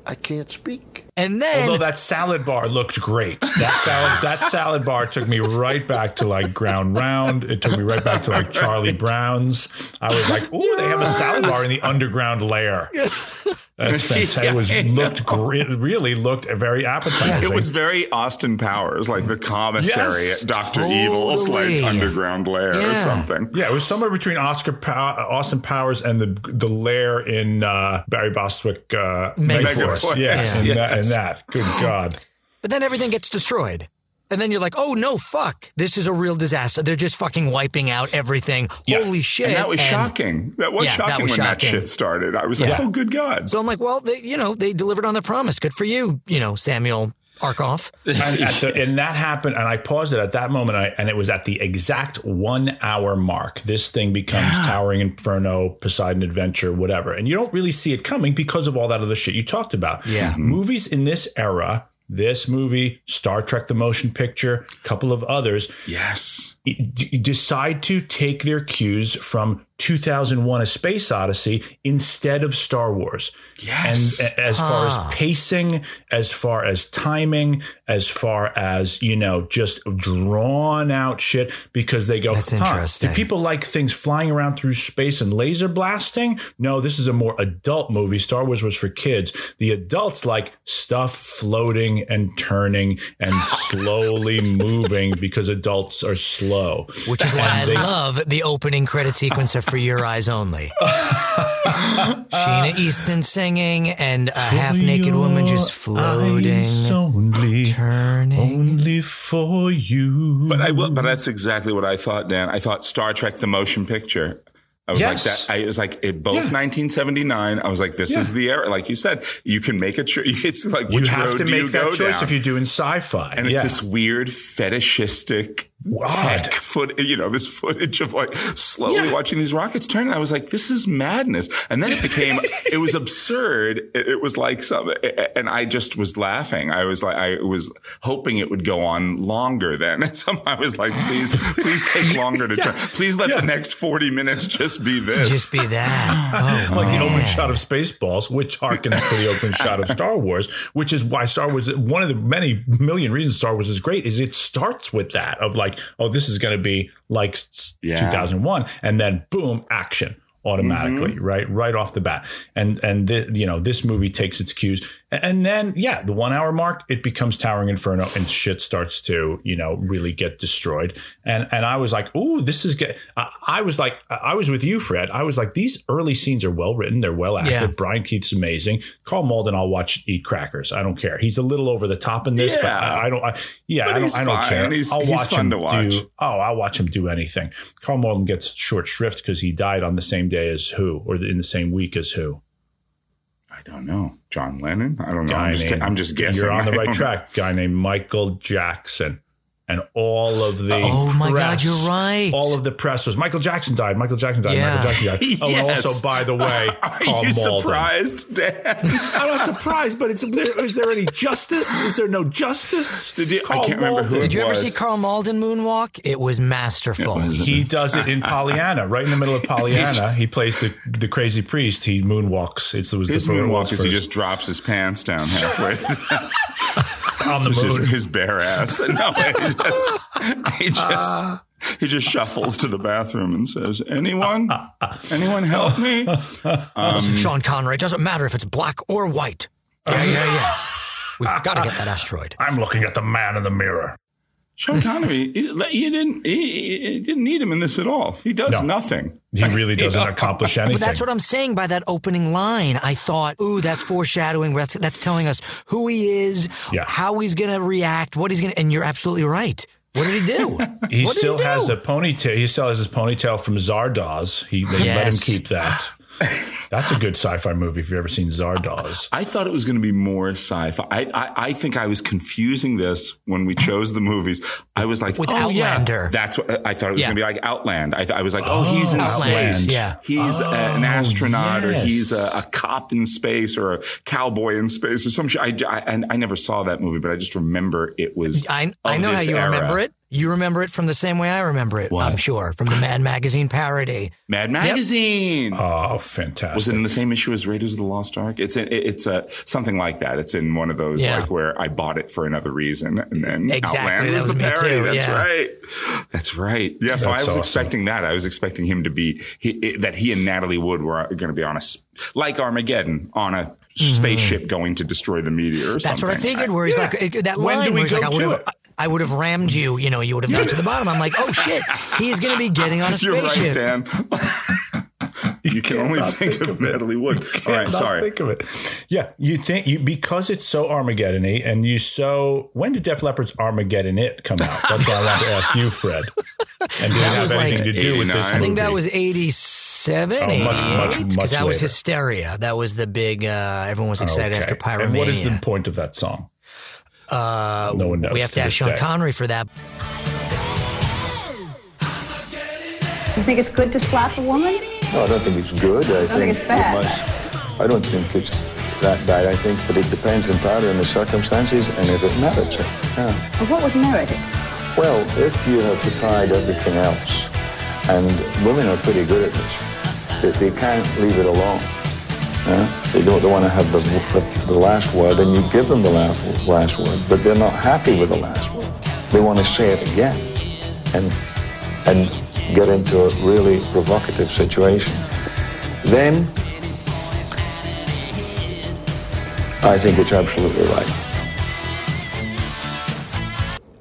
I can't speak. and then Although that salad bar looked great. That salad, that salad bar took me right back to like Ground Round. It took me right back to like Charlie Brown's. I was like, "Ooh, they have a salad bar in the underground lair." *laughs* That's *laughs* fantastic. It was looked great. It really looked very appetizing. It was very Austin Powers, like the commissary Yes, at Doctor Evil's like underground lair or something. yeah, it was somewhere between Oscar Pow- Austin Powers and the the lair in uh, Barry Bostwick uh, Megaforce. Megaforce. Yes, Yeah. and, that, and that. Good God. But then everything gets destroyed. And then you're like, oh no, fuck. This is a real disaster. They're just fucking wiping out everything. Yeah. Holy shit. And that was shocking. That was Yeah, that shocking was when that shit started. I was like, oh, good God. So I'm like, well, they, you know, they delivered on the promise. Good for you, you know, Samuel Arkoff. *laughs* and, at the, and that happened, and I paused it at that moment, I, and it was at the exact one hour mark. This thing becomes Towering Inferno, Poseidon Adventure, whatever, and you don't really see it coming because of all that other shit you talked about. Yeah. movies in this era. This movie, Star Trek: The Motion Picture, a couple of others, yes. d- decide to take their cues from 2001: A Space Odyssey instead of Star Wars. Yes. And a- as far Ah. as pacing, as far as timing, as far as, you know, just drawn out shit because they go, That's "Huh, interesting. Do people like things flying around through space and laser blasting? No, this is a more adult movie. Star Wars was for kids. The adults like stuff floating and turning and *laughs* slowly moving because adults are slow. Which is why I they- love the opening credit sequence of For Your Eyes Only. *laughs* Sheena Easton singing and a half naked woman just floating, only, turning. only for you. But I will, but that's exactly what I thought, Dan. I thought Star Trek: The Motion Picture. I was Yes. like that. I was like it both Yeah. 1979. I was like, this Yeah. is the era. Like you said, you can make a. Tr- *laughs* it's like you which have road to make that choice down? if you're doing sci-fi. And it's this weird fetishistic tech foot, you know, this footage of like slowly watching these rockets turn. And I was like, this is madness. And then it became, it was absurd. It, it was like some, and I just was laughing. I was like, I was hoping it would go on longer then. *laughs* And somehow I was like, please, please take *laughs* longer to turn. Please let the next 40 minutes just be this. Just be that. *laughs* Oh, like the opening man. shot of Spaceballs, which harkens to the opening shot of Star Wars, which is why Star Wars, one of the many million reasons Star Wars is great, is it starts with that of like, oh, this is going to be like Yeah. 2001, and then boom, action automatically, mm-hmm. right, right off the bat. And and the, you know this movie takes its cues, and then yeah, the one hour mark, it becomes Towering Inferno, and shit starts to you know really get destroyed. And and I was like, ooh, this is get. I, I was like, I was with you, Fred. I was like, these early scenes are well written, they're well acted. Yeah. Brian Keith's amazing. Karl Malden, I'll watch eat crackers. I don't care. He's a little over the top in this, but I, I don't. I, yeah, But I don't. I don't fine. care. He's- I'll he's watch fun him to watch. do. Oh, I'll watch him do anything. Karl Malden gets short shrift because he died on the same day as who, or in the same week as who. I don't know. John Lennon? I don't know. Guy I'm just, named- I'm just guessing. You're on the right *laughs* track. Guy named Michael Jackson. And all of the Oh my God, press- you're right. All of the press was Michael Jackson died. Michael Jackson died. Yeah. Michael Jackson died. *laughs* Oh, and also by the way, *laughs* Are Karl you Malden. surprised, Dan? *laughs* I'm not surprised, but it's is there any justice? Is there no justice? Did you? I can't remember who. Malden. it Did you ever was. see Karl Malden moonwalk? It was masterful. He does it in Pollyanna, right in the middle of Pollyanna. He plays the the crazy priest. He moonwalks. It's, it was His the moonwalk is he just drops his pants down halfway. on the moon. his bare ass. No, he *laughs* just, he just, he just shuffles to the bathroom and says, "Anyone, anyone help me?" Listen, um, Sean Connery, it doesn't matter if it's black or white. Yeah, yeah, yeah. We've got to get that asteroid. I'm looking at the man in the mirror. Sean Connery, he, he didn't, he, he didn't need him in this at all. He does No. nothing. He really doesn't accomplish anything. But that's what I'm saying by that opening line. I thought, ooh, that's foreshadowing. That's, that's telling us who he is, Yeah. how he's going to react, what he's going to. And you're absolutely right. What did he do? *laughs* he what still he do? has a ponytail. He still has his ponytail from Zardoz. He they let him keep that. That's a good sci-fi movie if you've ever seen Zardoz. I thought it was going to be more sci-fi. I, I, I think I was confusing this when we chose the movies. I was like, With oh Outlander. yeah, that's what I thought it was Yeah. going to be like Outland. I, th- I was like, oh, he's in Outland, space. yeah. he's uh, an Oh, astronaut, or he's a, a cop in space, or a cowboy in space, or some shit. I, I, and I never saw that movie, but I just remember it was. I, I of know how you era. remember it. You remember it from the same way I remember it, What? I'm sure, from the Mad Magazine parody. Mad Magazine. Oh, fantastic! Was it in the same issue as Raiders of the Lost Ark? It's in, it's a something like that. It's in one of those Yeah. like where I bought it for another reason, and then Exactly, Outland that was, was the me parody. too, That's yeah. right. That's right. Yeah. So That's I was awesome. expecting that. I was expecting him to be he, it- that he and Natalie Wood were going to be on a like Armageddon on a spaceship going to destroy the meteor. Or Mm-hmm. That's what I figured. Where he's yeah. like it- that When do line we where he's like, go I would to have, it? I would have rammed you. You know, you would have gone to the bottom. I'm like, oh shit, he's going to be getting on a You're right, spaceship. Dan. *laughs* you can only think, think of of it. Natalie Wood. All right, Cannot sorry. Think of it. Yeah, you think you because it's so Armageddon-y and you so when did Def Leppard's Armageddon It come out? That's what I want to ask you, Fred. And did it have was like anything to do with this 89. I think that was 87, Oh, much, 88, much, because much that was. Hysteria. That was the big, uh, everyone was excited after Okay. And what is the point of that song? Uh, No one knows we have to to ask Sean day. Connery for that. You think it's good to slap a woman? No, I don't think it's good. I, think it's it must- I don't think it's that bad. I think that it depends entirely on the circumstances and if it merits it. Yeah. Well, what would merit it? Well, if you have tried everything else, and women are pretty good at this, if they can't leave it alone, yeah, they don't, want to have the, the, the last word, and you give them the last, last word, but they're not happy with the last word. They want to say it again, and and get into a really provocative situation. Then I think it's absolutely right.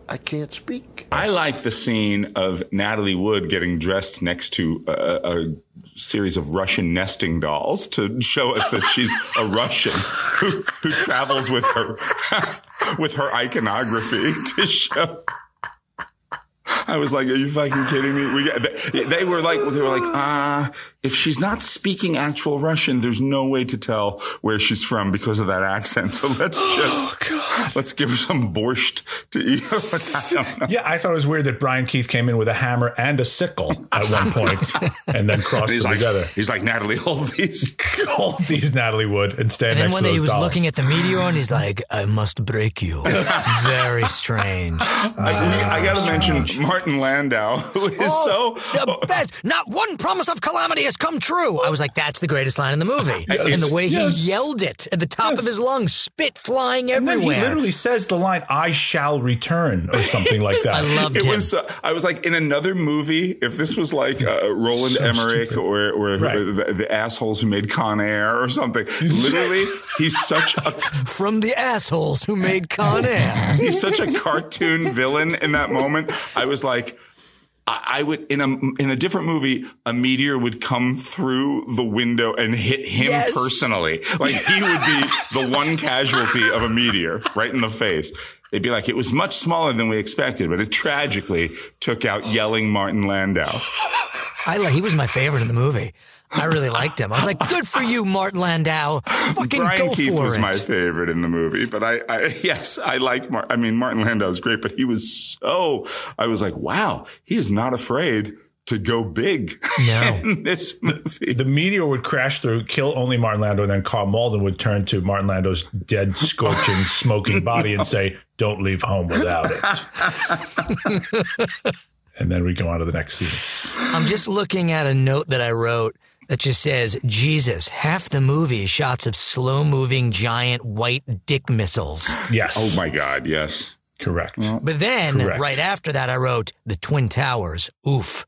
I can't speak. I like the scene of Natalie Wood getting dressed next to a, a series of Russian nesting dolls to show us that she's a Russian who, who travels with her *laughs* with her iconography to show I was like, "Are you fucking kidding me?" We they, they were like, they were like, "Ah, if she's not speaking actual Russian, there's no way to tell where she's from because of that accent. *laughs* So let's oh, just let's give her some borscht to eat." *laughs* I. Yeah, I thought it was weird that Brian Keith came in with a hammer and a sickle at one point *laughs* and then crossed he's them like, together. he's like Natalie, hold these. Hold these, Natalie Wood, and stand And then next when to he those was dolls. looking at the meteor and he's like, I must break you. It's very strange. Ah, I, I got to mention Martin Landau, who is Oh, so the best. Not one promise of calamity has come true. I was like, that's the greatest line in the movie. *laughs* Yes. and the way Yes. he yelled it at the top of his lungs, spit flying and then everywhere. he literally says the line, I shall return, or something like *laughs* that. I loved it him. was. Uh, I was like in another movie. If this was like uh, *laughs* Roland So Emmerich stupid. or or Right. the, the assholes who made Con Air or something, literally, he's such a From the assholes who made Con Air. he's such a cartoon villain in that moment. I was like. I I would in a in a different movie, a meteor would come through the window and hit him Yes. personally. Like he would be the one casualty of a meteor right in the face. They'd be like, it was much smaller than we expected, but it tragically took out yelling Martin Landau. I like, he was my favorite in the movie. I really liked him. I was like, good for you, Martin Landau. Fucking Brian go Keith for was it. my favorite in the movie, but I, I *laughs* yes, I like. Mar- I mean, Martin Landau is great, but he was so. I was like, wow, he is not afraid to go big No. *laughs* in this movie. The meteor would crash through, kill only Martin Landau, and then Karl Malden would turn to Martin Landau's dead, scorching, *laughs* smoking body and say, Don't leave home without it. and then we go on to the next scene. I'm just looking at a note that I wrote that just says, Jesus, half the movie is shots of slow moving giant white dick missiles. *laughs* Yes. oh my God, yes. Correct. But then Correct. right after that, I wrote the Twin Towers. Oof.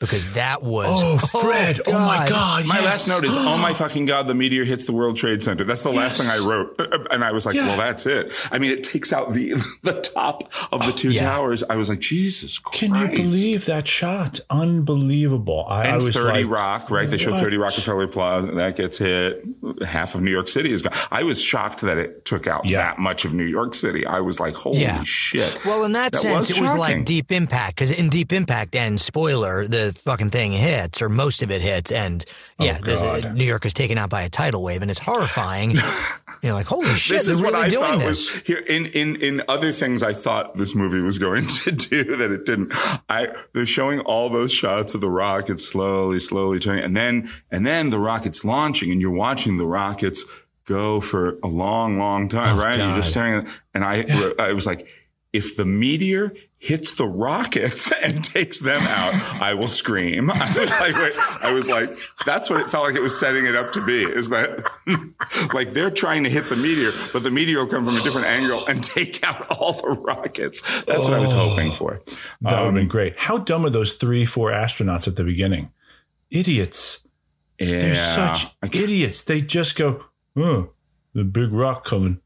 Because that was. Oh, *laughs* oh, Fred. Oh, my God. My yes. last note is, oh my *gasps* fucking God, the meteor hits the World Trade Center. That's the last Yes. thing I wrote. *laughs* And I was like, Yeah. well, that's it. I mean, it takes out the *laughs* the top of the oh, two Yeah. towers. I was like, Jesus Christ. Can you believe that shot? Unbelievable. I, I And was 30 like, Rock, right? They show what? 30 Rockefeller Plaza. And that gets hit. Half of New York City is gone. I was shocked that it took out Yeah. that much of New York City. I was like, holy Yeah. shit. Well, in that, That sense, was it was like Deep Impact. Because in Deep Impact, and spoiler, the fucking thing hits, or most of it hits. And oh, yeah, there's a, uh, God. New York is taken out by a tidal wave, and it's horrifying. *laughs* You're like, holy shit, this is really what I doing thought this. was here in, in in other things I thought this movie was going *laughs* to do that it didn't. I they're showing all those shots of the rockets slowly, slowly turning, and then and then the rockets launching, and you're watching the rockets go for a long, long time, Oh, right? You're just staring, at, and I I was like, if the meteor hits the rockets *laughs* and takes them out, I will scream. *laughs* I was like, wait, I was like, that's what it felt like it was setting it up to be. Is that *laughs* like they're trying to hit the meteor, but the meteor will come from a different angle and take out all the rockets. That's what I was hoping for. That would have Um, been great. How dumb are those three, four astronauts at the beginning? Idiots. yeah, They're such idiots. They just go, oh, the big rock coming.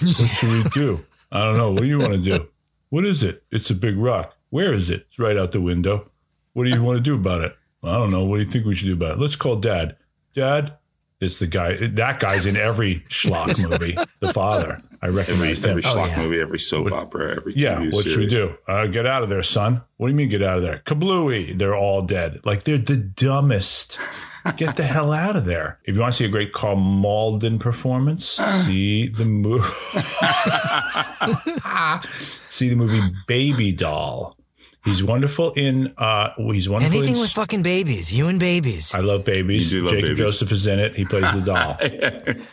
What should we do? I don't know. What do you want to do? What is it? It's a big rock. Where is it? It's right out the window. What do you want to do about it? I don't know. What do you think we should do about it? Let's call dad. Dad, it's the guy. That guy's in every schlock *laughs* movie. The father. I Every, recognize him. every schlock yeah. movie, every soap opera, every Yeah, TV what should we do? Uh, get out of there, son. What do you mean get out of there? Kablooey. They're all dead. Like they're the dumbest. Get the hell out of there. If you want to see a great Karl Malden performance, *sighs* see the movie. *laughs* see the movie Baby Doll. He's wonderful in. uh He's wonderful. Anything in, with fucking babies, you and babies. I love babies. You do love Jacob babies. Joseph is in it. He plays the doll. *laughs*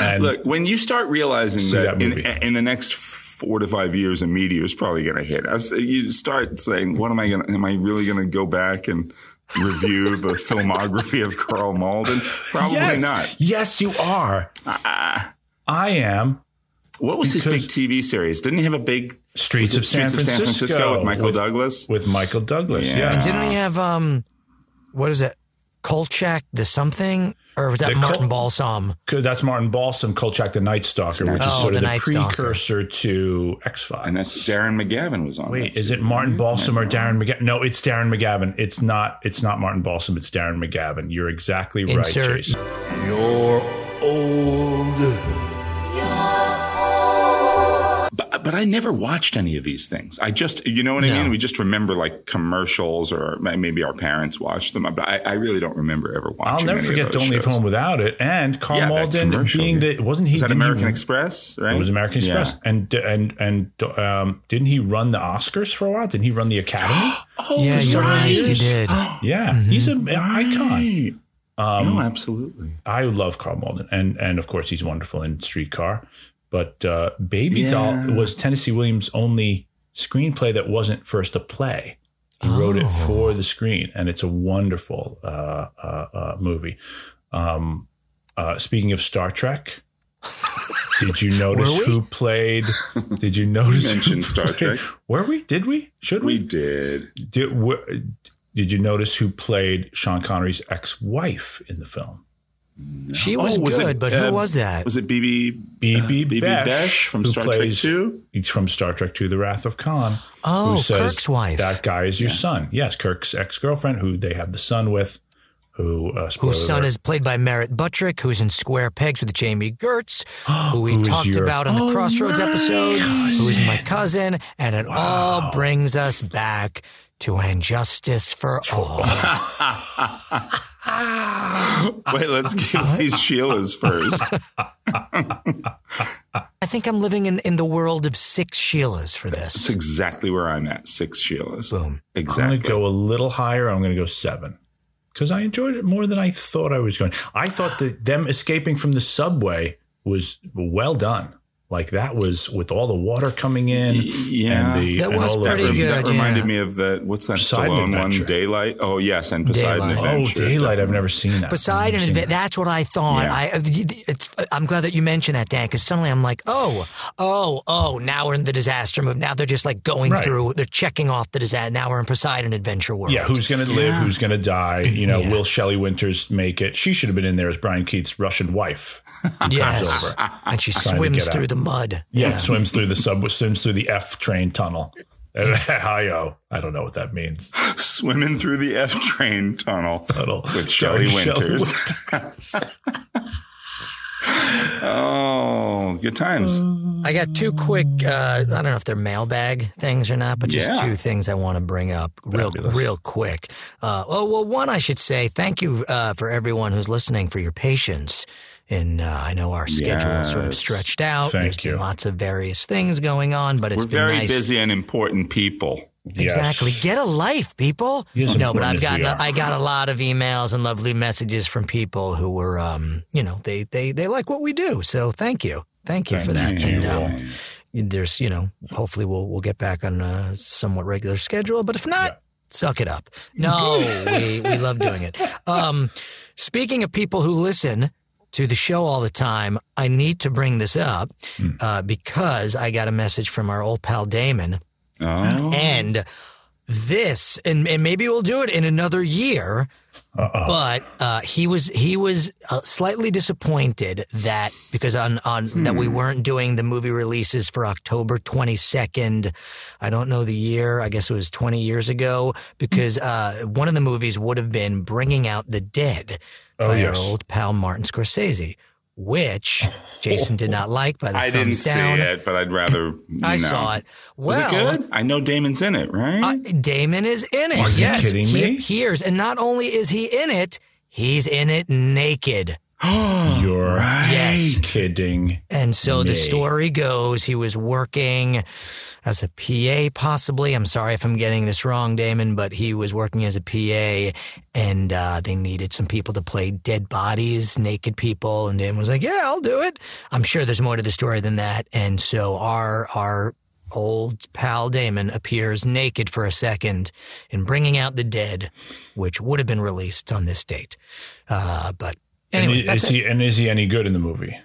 And Look, when you start realizing that, that in, in the next four to five years, a meteor is probably going to hit us, you start saying, "What am I going? to Am I really going to go back and review the filmography of Karl Malden? Probably yes, not." Yes, you are. I am. What was his big TV series? Didn't he have a big Streets was it of San Streets Francisco, with Michael Douglas? With Michael Douglas, Yeah. yeah. And didn't he have um, what is it, Kolchak the something, or was that The Martin Kol- Balsam? That's Martin Balsam, Kolchak the Night Stalker, which is Oh, sort of the the, Night Stalker. precursor to X Files. and that's Darren McGavin was on. Wait, that is too. it Martin Balsam or Darren McGavin? No, it's Darren McGavin. It's not. It's not Martin Balsam. It's Darren McGavin. You're exactly right, Insert- Jason. You're old. But, but but I never watched any of these things. I just, you know what I mean? We just remember like commercials or maybe our parents watched them, but I, I really don't remember ever watching. I'll never any of forget those Don't Leave. Home Without It. And Karl Yeah, Malden being the wasn't he? Was that didn't he American Express? Right? It was American Yeah. Express, and and and um, didn't he run the Oscars for a while? Didn't he run the Academy? *gasps* Oh, yeah, you're right. He did. *gasps* yeah, he's an icon. Um, no, absolutely. I love Karl Malden, and and of course he's wonderful in Streetcar. But uh, Baby Yeah. Doll was Tennessee Williams' only screenplay that wasn't first a play. He wrote it Oh. for the screen, and it's a wonderful uh, uh, uh, movie. Um, uh, speaking of Star Trek, *laughs* did you notice who played? Did you notice mentioned Star Trek. Were we? Did we? Should we? We did. Did, did you notice who played Sean Connery's ex-wife in the film? She was, Oh, was it, good, but uh, who was that? Was it BB BB BB Besch, Besch from who Star Trek plays- 2? He's from Star Trek 2, The Wrath of Khan. Oh, who says Kirk's wife. That guy is your son. Yes, Kirk's ex-girlfriend, who they have the son with, who uh, whose son alert, is played by Merritt Buttrick, who's in Square Pegs with Jami Gertz, *gasps* who we Who is talked your- about on the Oh, Crossroads my episode, who is my cousin. cousin, and it all brings us back to And Justice for *laughs* All. *laughs* *laughs* Wait, let's give these Sheilas first. *laughs* I think I'm living in, in the world of six Sheilas for this. That's exactly where I'm at. Six Sheilas. Boom. Exactly. I'm going to go a little higher. I'm going to go seven. Because I enjoyed it more than I thought I was going. I thought that them escaping from the subway was well done. Like that was with all the water coming in. Yeah, and the, That and was all pretty the- good. That reminded yeah. me of the what's that Poseidon Stallone one? Daylight. Oh yes, and Poseidon Daylight. Oh, daylight! I've never seen that. Poseidon, I've seen and that's what I thought. Yeah. I, uh, it's, uh, I'm glad that you mentioned that, Dan, because suddenly I'm like, oh, oh, oh, now we're in the disaster move. Now they're just like going Right. through, they're checking off the disaster. Now we're in Poseidon Adventure World. Yeah, who's going to live? Yeah. Who's going to die? You know, Yeah. will Shelley Winters make it? She should have been in there as Brian Keith's Russian wife. *laughs* Yes. over. And she Trying swims through out. the mud. Yeah, swims through the sub, swims through the F train tunnel. *laughs* Hi-yo. I don't know what that means. Swimming through the F train tunnel *laughs* Tunnel. with Shelley Starring Winters. *laughs* oh, good times. I got two quick, uh, I don't know if they're mailbag things or not, but just Yeah. two things I want to bring up real, Fabulous. real quick. Uh, oh, well, one, I should say thank you uh, for everyone who's listening for your patience. And uh, I know our schedule is sort of stretched out. Thank There's you. been lots of various things going on, but it's We're been very nice. busy and important people. Exactly. Yes. Get a life, people. As no, but I've gotten are. I got a lot of emails and lovely messages from people who were um, you know, they they they like what we do. So thank you. Thank you for that. Thank And um, there's, you know, hopefully we'll we'll get back on a somewhat regular schedule, but if not, suck it up. No, we we love doing it. Um, speaking of people who listen to the show all the time, I need to bring this up Hmm. uh, because I got a message from our old pal Damon. Oh, And this, and, and maybe we'll do it in another year. But uh, he was he was uh, slightly disappointed that because on on that we weren't doing the movie releases for October twenty second. I don't know the year. I guess it was twenty years ago because uh, one of the movies would have been Bringing Out the Dead Oh, by yes. our old pal Martin Scorsese, which *laughs* Jason did not like. By the I didn't thumbs down. see it, but I'd rather. *clears throat* I know. saw it. Was Well, it good? I know Damon's in it, right? uh, Damon is in it. Are you yes, kidding he me? appears, and not only is he in it, he's in it naked. *gasps* You're Yes. kidding. And so the story goes, he was working as a PA, possibly. I'm sorry if I'm getting this wrong, Damon, but he was working as a PA, and uh, they needed some people to play dead bodies, naked people, and Damon was like, "Yeah, I'll do it." I'm sure there's more to the story than that, and so our our old pal Damon appears naked for a second in Bringing Out the Dead, which would have been released on this date, uh, but. Anyway, and that's is it. he and is he any good in the movie?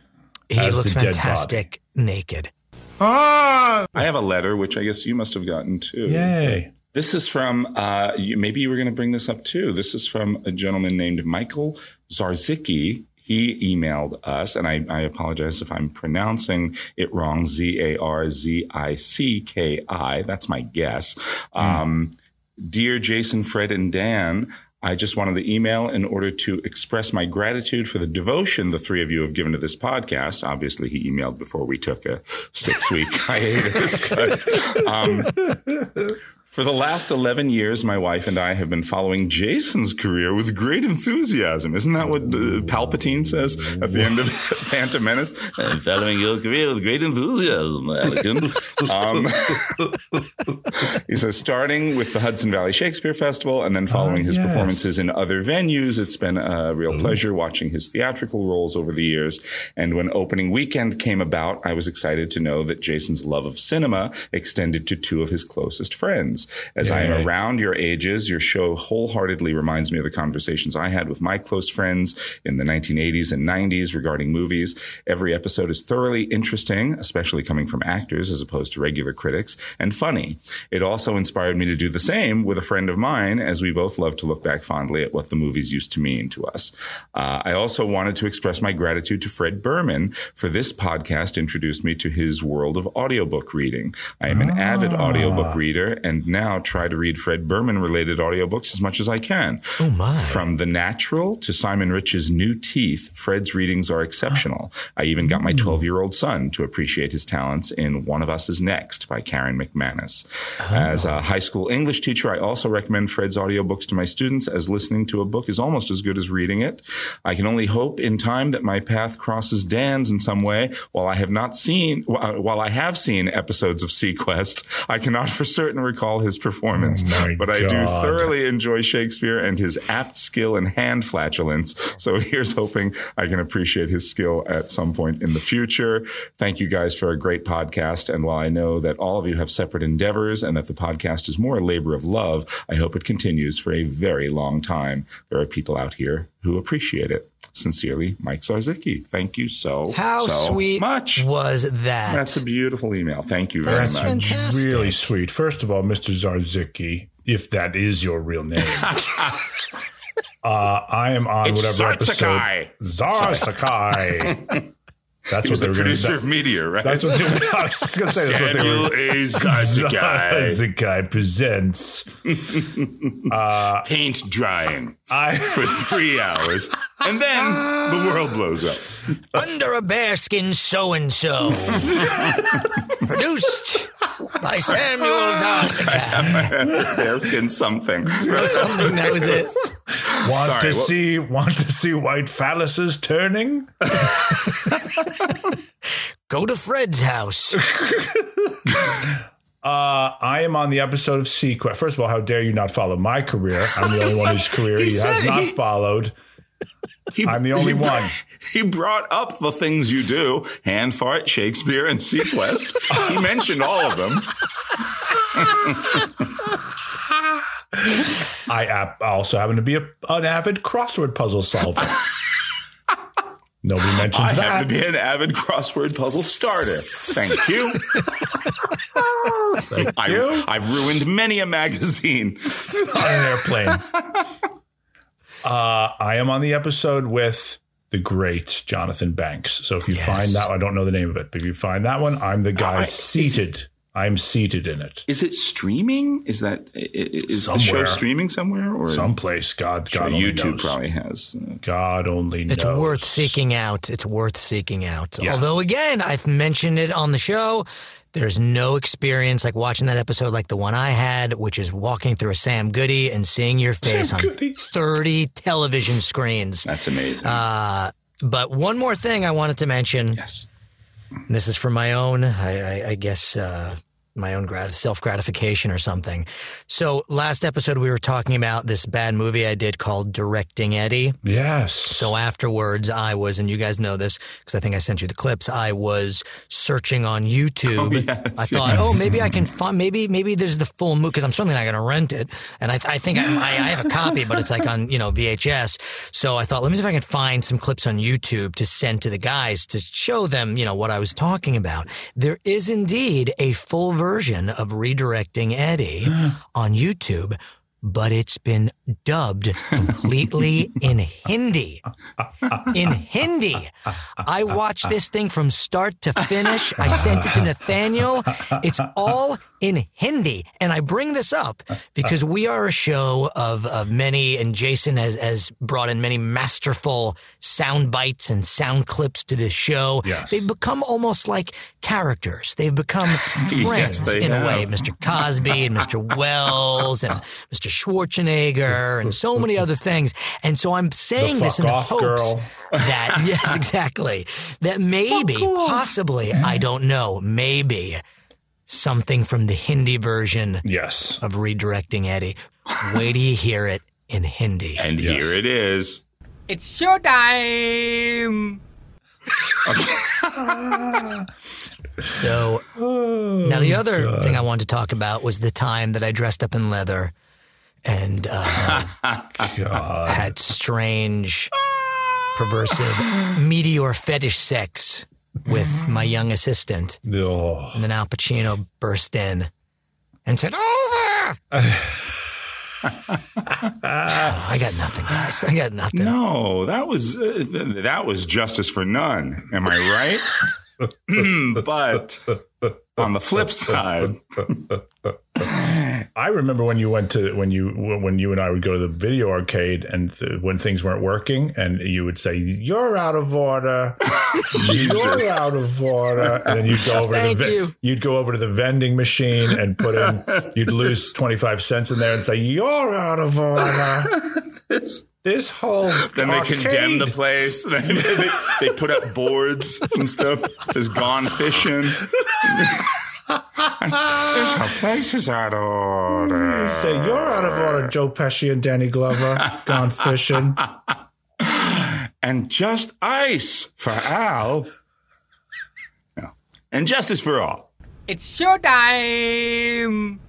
He as looks the dead fantastic naked. Ah! I have a letter, which I guess you must have gotten too. Yay! This is from, uh, you, maybe you were going to bring this up too. This is from a gentleman named Michael Zarzicki. He emailed us, and I, I apologize if I'm pronouncing it wrong. Z A R Z I C K I. That's my guess. Um, Dear Jason, Fred, and Dan, I just wanted to email in order to express my gratitude for the devotion the three of you have given to this podcast. Obviously, he emailed before we took a six week *laughs* hiatus, but, um, for the last 11 years, my wife and I have been following Jason's career with great enthusiasm. Isn't that what uh, Palpatine says at the end of *laughs* Phantom Menace? I'm following your career with great enthusiasm, Anakin. um, *laughs* he says, starting with the Hudson Valley Shakespeare Festival and then following his yes. performances in other venues, it's been a real pleasure watching his theatrical roles over the years. And when opening weekend came about, I was excited to know that Jason's love of cinema extended to two of his closest friends. As I am Yay. around your ages, your show wholeheartedly reminds me of the conversations I had with my close friends in the 1980s and 90s regarding movies. Every episode is thoroughly interesting, especially coming from actors as opposed to regular critics, and funny. It also inspired me to do the same with a friend of mine, as we both love to look back fondly at what the movies used to mean to us. Uh, I also wanted to express my gratitude to Fred Berman for this podcast introduced me to his world of audiobook reading. I am an avid audiobook reader and now try to read Fred Berman related audiobooks as much as I can. Oh my. From The Natural to Simon Rich's New Teeth, Fred's readings are exceptional. I even got my hmm. 12 year old son to appreciate his talents in One of Us is Next by Karen McManus. As a oh. high school English teacher, I also recommend Fred's audiobooks to my students as listening to a book is almost as good as reading it. I can only hope in time that my path crosses Dan's in some way. While I have not seen, uh, while I have seen episodes of seaQuest, I cannot for certain recall his performance. Oh but I do thoroughly enjoy Shakespeare and his apt skill and hand flatulence. So *laughs* here's hoping I can appreciate his skill at some point in the future. Thank you guys for a great podcast. And while I know that all of you have separate endeavors and that the podcast is more a labor of love, I hope it continues for a very long time. There are people out here who appreciate it. Sincerely, Mike Zarzicki. Thank you so, How so sweet much. was that? That's a beautiful email. Thank you very That's much. fantastic. Really sweet. First of all, Mr. Zarzicki, if that is your real name. *laughs* uh, I am on It's whatever Zarsakai. episode. Zarsakai. *laughs* That's He was what they the were producer gonna, of Meteor, right? That's what they, I was going to say. That's what they Samuel were. A. Zarsakai. Zarsakai presents. *laughs* Uh, Paint drying I for three hours, and then the world blows up. Under a bearskin so and so. Produced by Samuel Zarsica. Bearskin something. Something that was it. *laughs* want Sorry, to what- see want to see white phalluses turning. *laughs* Go to Fred's house. *laughs* Uh, I am on the episode of seaQuest. First of all, how dare you not follow my career? I'm the only one whose career he, He has not he- followed. He- I'm the only he- one. He brought up the things you do: hand fart, Shakespeare, and seaQuest. he mentioned all of them. I also happen to be a, an avid crossword puzzle solver. Nobody mentions I that. happen to be an avid crossword puzzle starter. Thank you. Thank I, you. I've ruined many a magazine. on *laughs* an airplane. Uh, I am on the episode with the great Jonathan Banks. So if you Yes. find that, I don't know the name of it, but if you find that one, I'm the guy I- seated. I'm seated in it. Is it streaming? Is that is i- i- the show streaming somewhere or Someplace, God, Sure, God only YouTube knows. probably has. uh, God only It's knows. It's worth seeking out. It's worth seeking out. Yeah. Although, again, I've mentioned it on the show. There's no experience like watching that episode like the one I had, which is walking through a Sam Goody and seeing your face on Goody. 30 television screens. That's amazing. Uh, but one more thing I wanted to mention. yes. And this is for my own, I, I, I guess, uh, my own grat- self gratification or something. So last episode we were talking about this bad movie I did called Directing Eddie. Yes. So afterwards, I was, and you guys know this because I think I sent you the clips. I was searching on YouTube. Oh, yes, I thought, yes. oh, maybe I can find, maybe maybe there's the full movie because I'm certainly not going to rent it. And I, I think I, I, I have a copy, but it's like on you know VHS. So I thought, let me see if I can find some clips on YouTube to send to the guys to show them, you know, what I was talking about. There is indeed a full version of redirecting Eddie *gasps* on YouTube but it's been dubbed completely in Hindi. In Hindi. I watched this thing from start to finish. I sent it to Nathaniel. It's all in Hindi. And I bring this up because we are a show of, of many, and Jason has, has brought in many masterful sound bites and sound clips to this show. Yes. They've become almost like characters. They've become *laughs* friends they in a way. Mr. Cosby and Mr. Wells and Mr. Schwarzenegger and so *laughs* many other things. And so I'm saying this in the off hopes girl. that, *laughs* yes, exactly, that maybe, possibly, I don't know, maybe something from the Hindi version Yes. of redirecting Eddie. Wait till you hear it in Hindi. And Yes. here it is. It's showtime! So *laughs* oh, now the other thing I wanted to talk about was the time that I dressed up in leather and uh, *laughs* had strange, perversive, meteor fetish sex with my young assistant. Oh. And then Al Pacino burst in and said, Over! *laughs* I got nothing, guys. I got nothing. No, that was uh, th- that was justice for none. Am I right? *laughs* *clears throat* but on the flip side, *laughs* I remember when you went to when you when you and I would go to the video arcade and th- when things weren't working and you would say you're out of order, *laughs* you're out of order, and then you'd go over to the ve- you. you'd go over to the vending machine and put in *laughs* you'd lose twenty five cents in there and say you're out of order. This whole then they condemn the place. *laughs* Then they, they put up boards and stuff. It says "Gone fishing." this whole place is out of order. Say you're out of order, Joe Pesci and Danny Glover gone fishing. and just ice for Al. Yeah. And justice for all. It's showtime!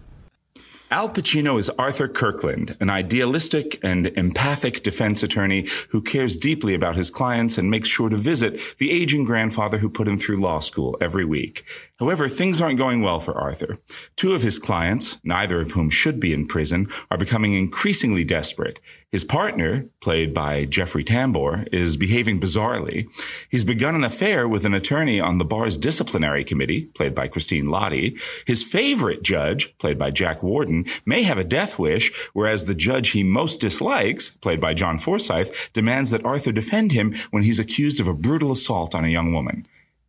Al Pacino is Arthur Kirkland, an idealistic and empathic defense attorney who cares deeply about his clients and makes sure to visit the aging grandfather who put him through law school every week. However, things aren't going well for Arthur. Two of his clients, neither of whom should be in prison, are becoming increasingly desperate. His partner, played by Jeffrey Tambor, is behaving bizarrely. He's begun an affair with an attorney on the bar's disciplinary committee, played by Christine Lahti. His favorite judge, played by Jack Warden, may have a death wish, whereas the judge he most dislikes, played by John Forsythe, demands that Arthur defend him when he's accused of a brutal assault on a young woman.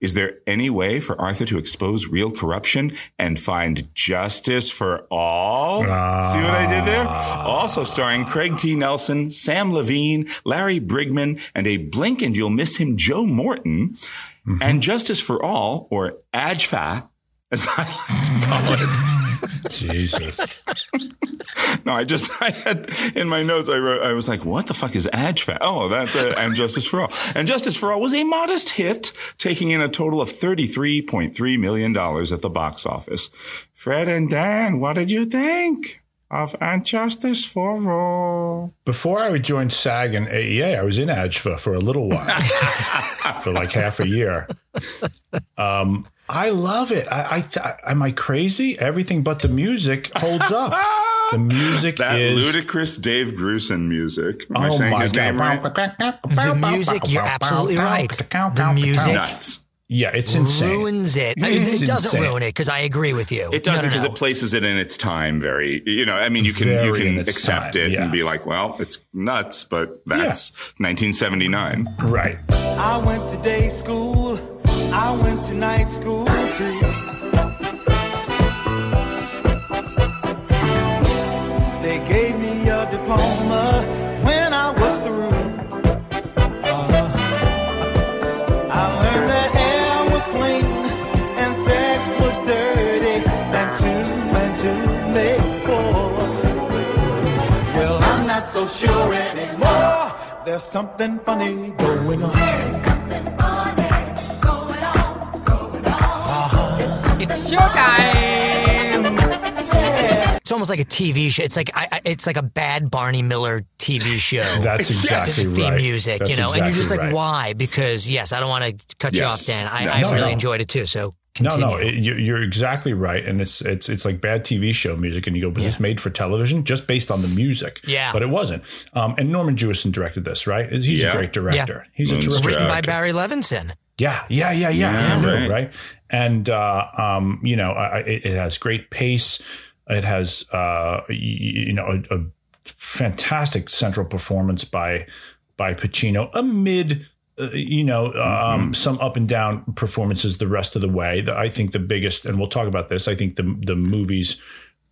Is there any way for Arthur to expose real corruption and find justice for all? See what I did there? Ah. Also starring Craig T. Nelson, Sam Levene, Larry Bryggman, and a blink and you'll miss him Joe Morton. Mm-hmm. And Justice for All, or AJFA, as I like to call it. Jesus. No, I just I had in my notes I wrote I was like, what the fuck is AJFA? Oh, that's uh, and Justice for All. And Justice for All was a modest hit, taking in a total of thirty three point three million dollars at the box office. Fred and Dan, what did you think of And Justice for All? Before I would join SAG and AEA, I was in AJFA for a little while, *laughs* for like half a year. Um, I love it. I, I th- am I crazy? Everything but the music holds up. The music *laughs* That is ludicrous Dave Grusin music. Am I Oh saying my his name right? The music, you're absolutely right. The music Nuts. Yeah, it's insane. ruins it. I- It's it doesn't insane. ruin it because I agree with you. It doesn't no, because no. it places it in its time very, you know, I mean, you can, you Very in can accept time, it yeah. and be like, well, it's nuts, but that's 1979. Right. I went to day school. I went to night school too. They gave me a diploma so sure anymore. There's something funny going on. Uh-huh. It's showtime! It's almost like a TV show. It's like I, I- it's like a bad Barney Miller TV show. *laughs* That's exactly the theme music, That's you know, and you're just like, right. why? Because yes, I don't want to cut you off, Dan. I, No, I no, really no. enjoyed it too. So continue. No, no, it, you're, you're exactly right, and it's it's it's like bad TV show music, and you go, "Was this made for television?" Just based on the music, Yeah. but it wasn't. Um, and Norman Jewison directed this, right? He's Yeah. a great director. He's a It's terrific written by director. Barry Levinson. Yeah, yeah, yeah, yeah. Yeah, I right. right. And uh, um, you know, I, I- it, it has great pace. It has uh, y- you know a, a fantastic central performance by by Pacino amid. Uh, you know, um, some up and down performances the rest of the way. The, I think the biggest, and we'll talk about this. I think the the movie's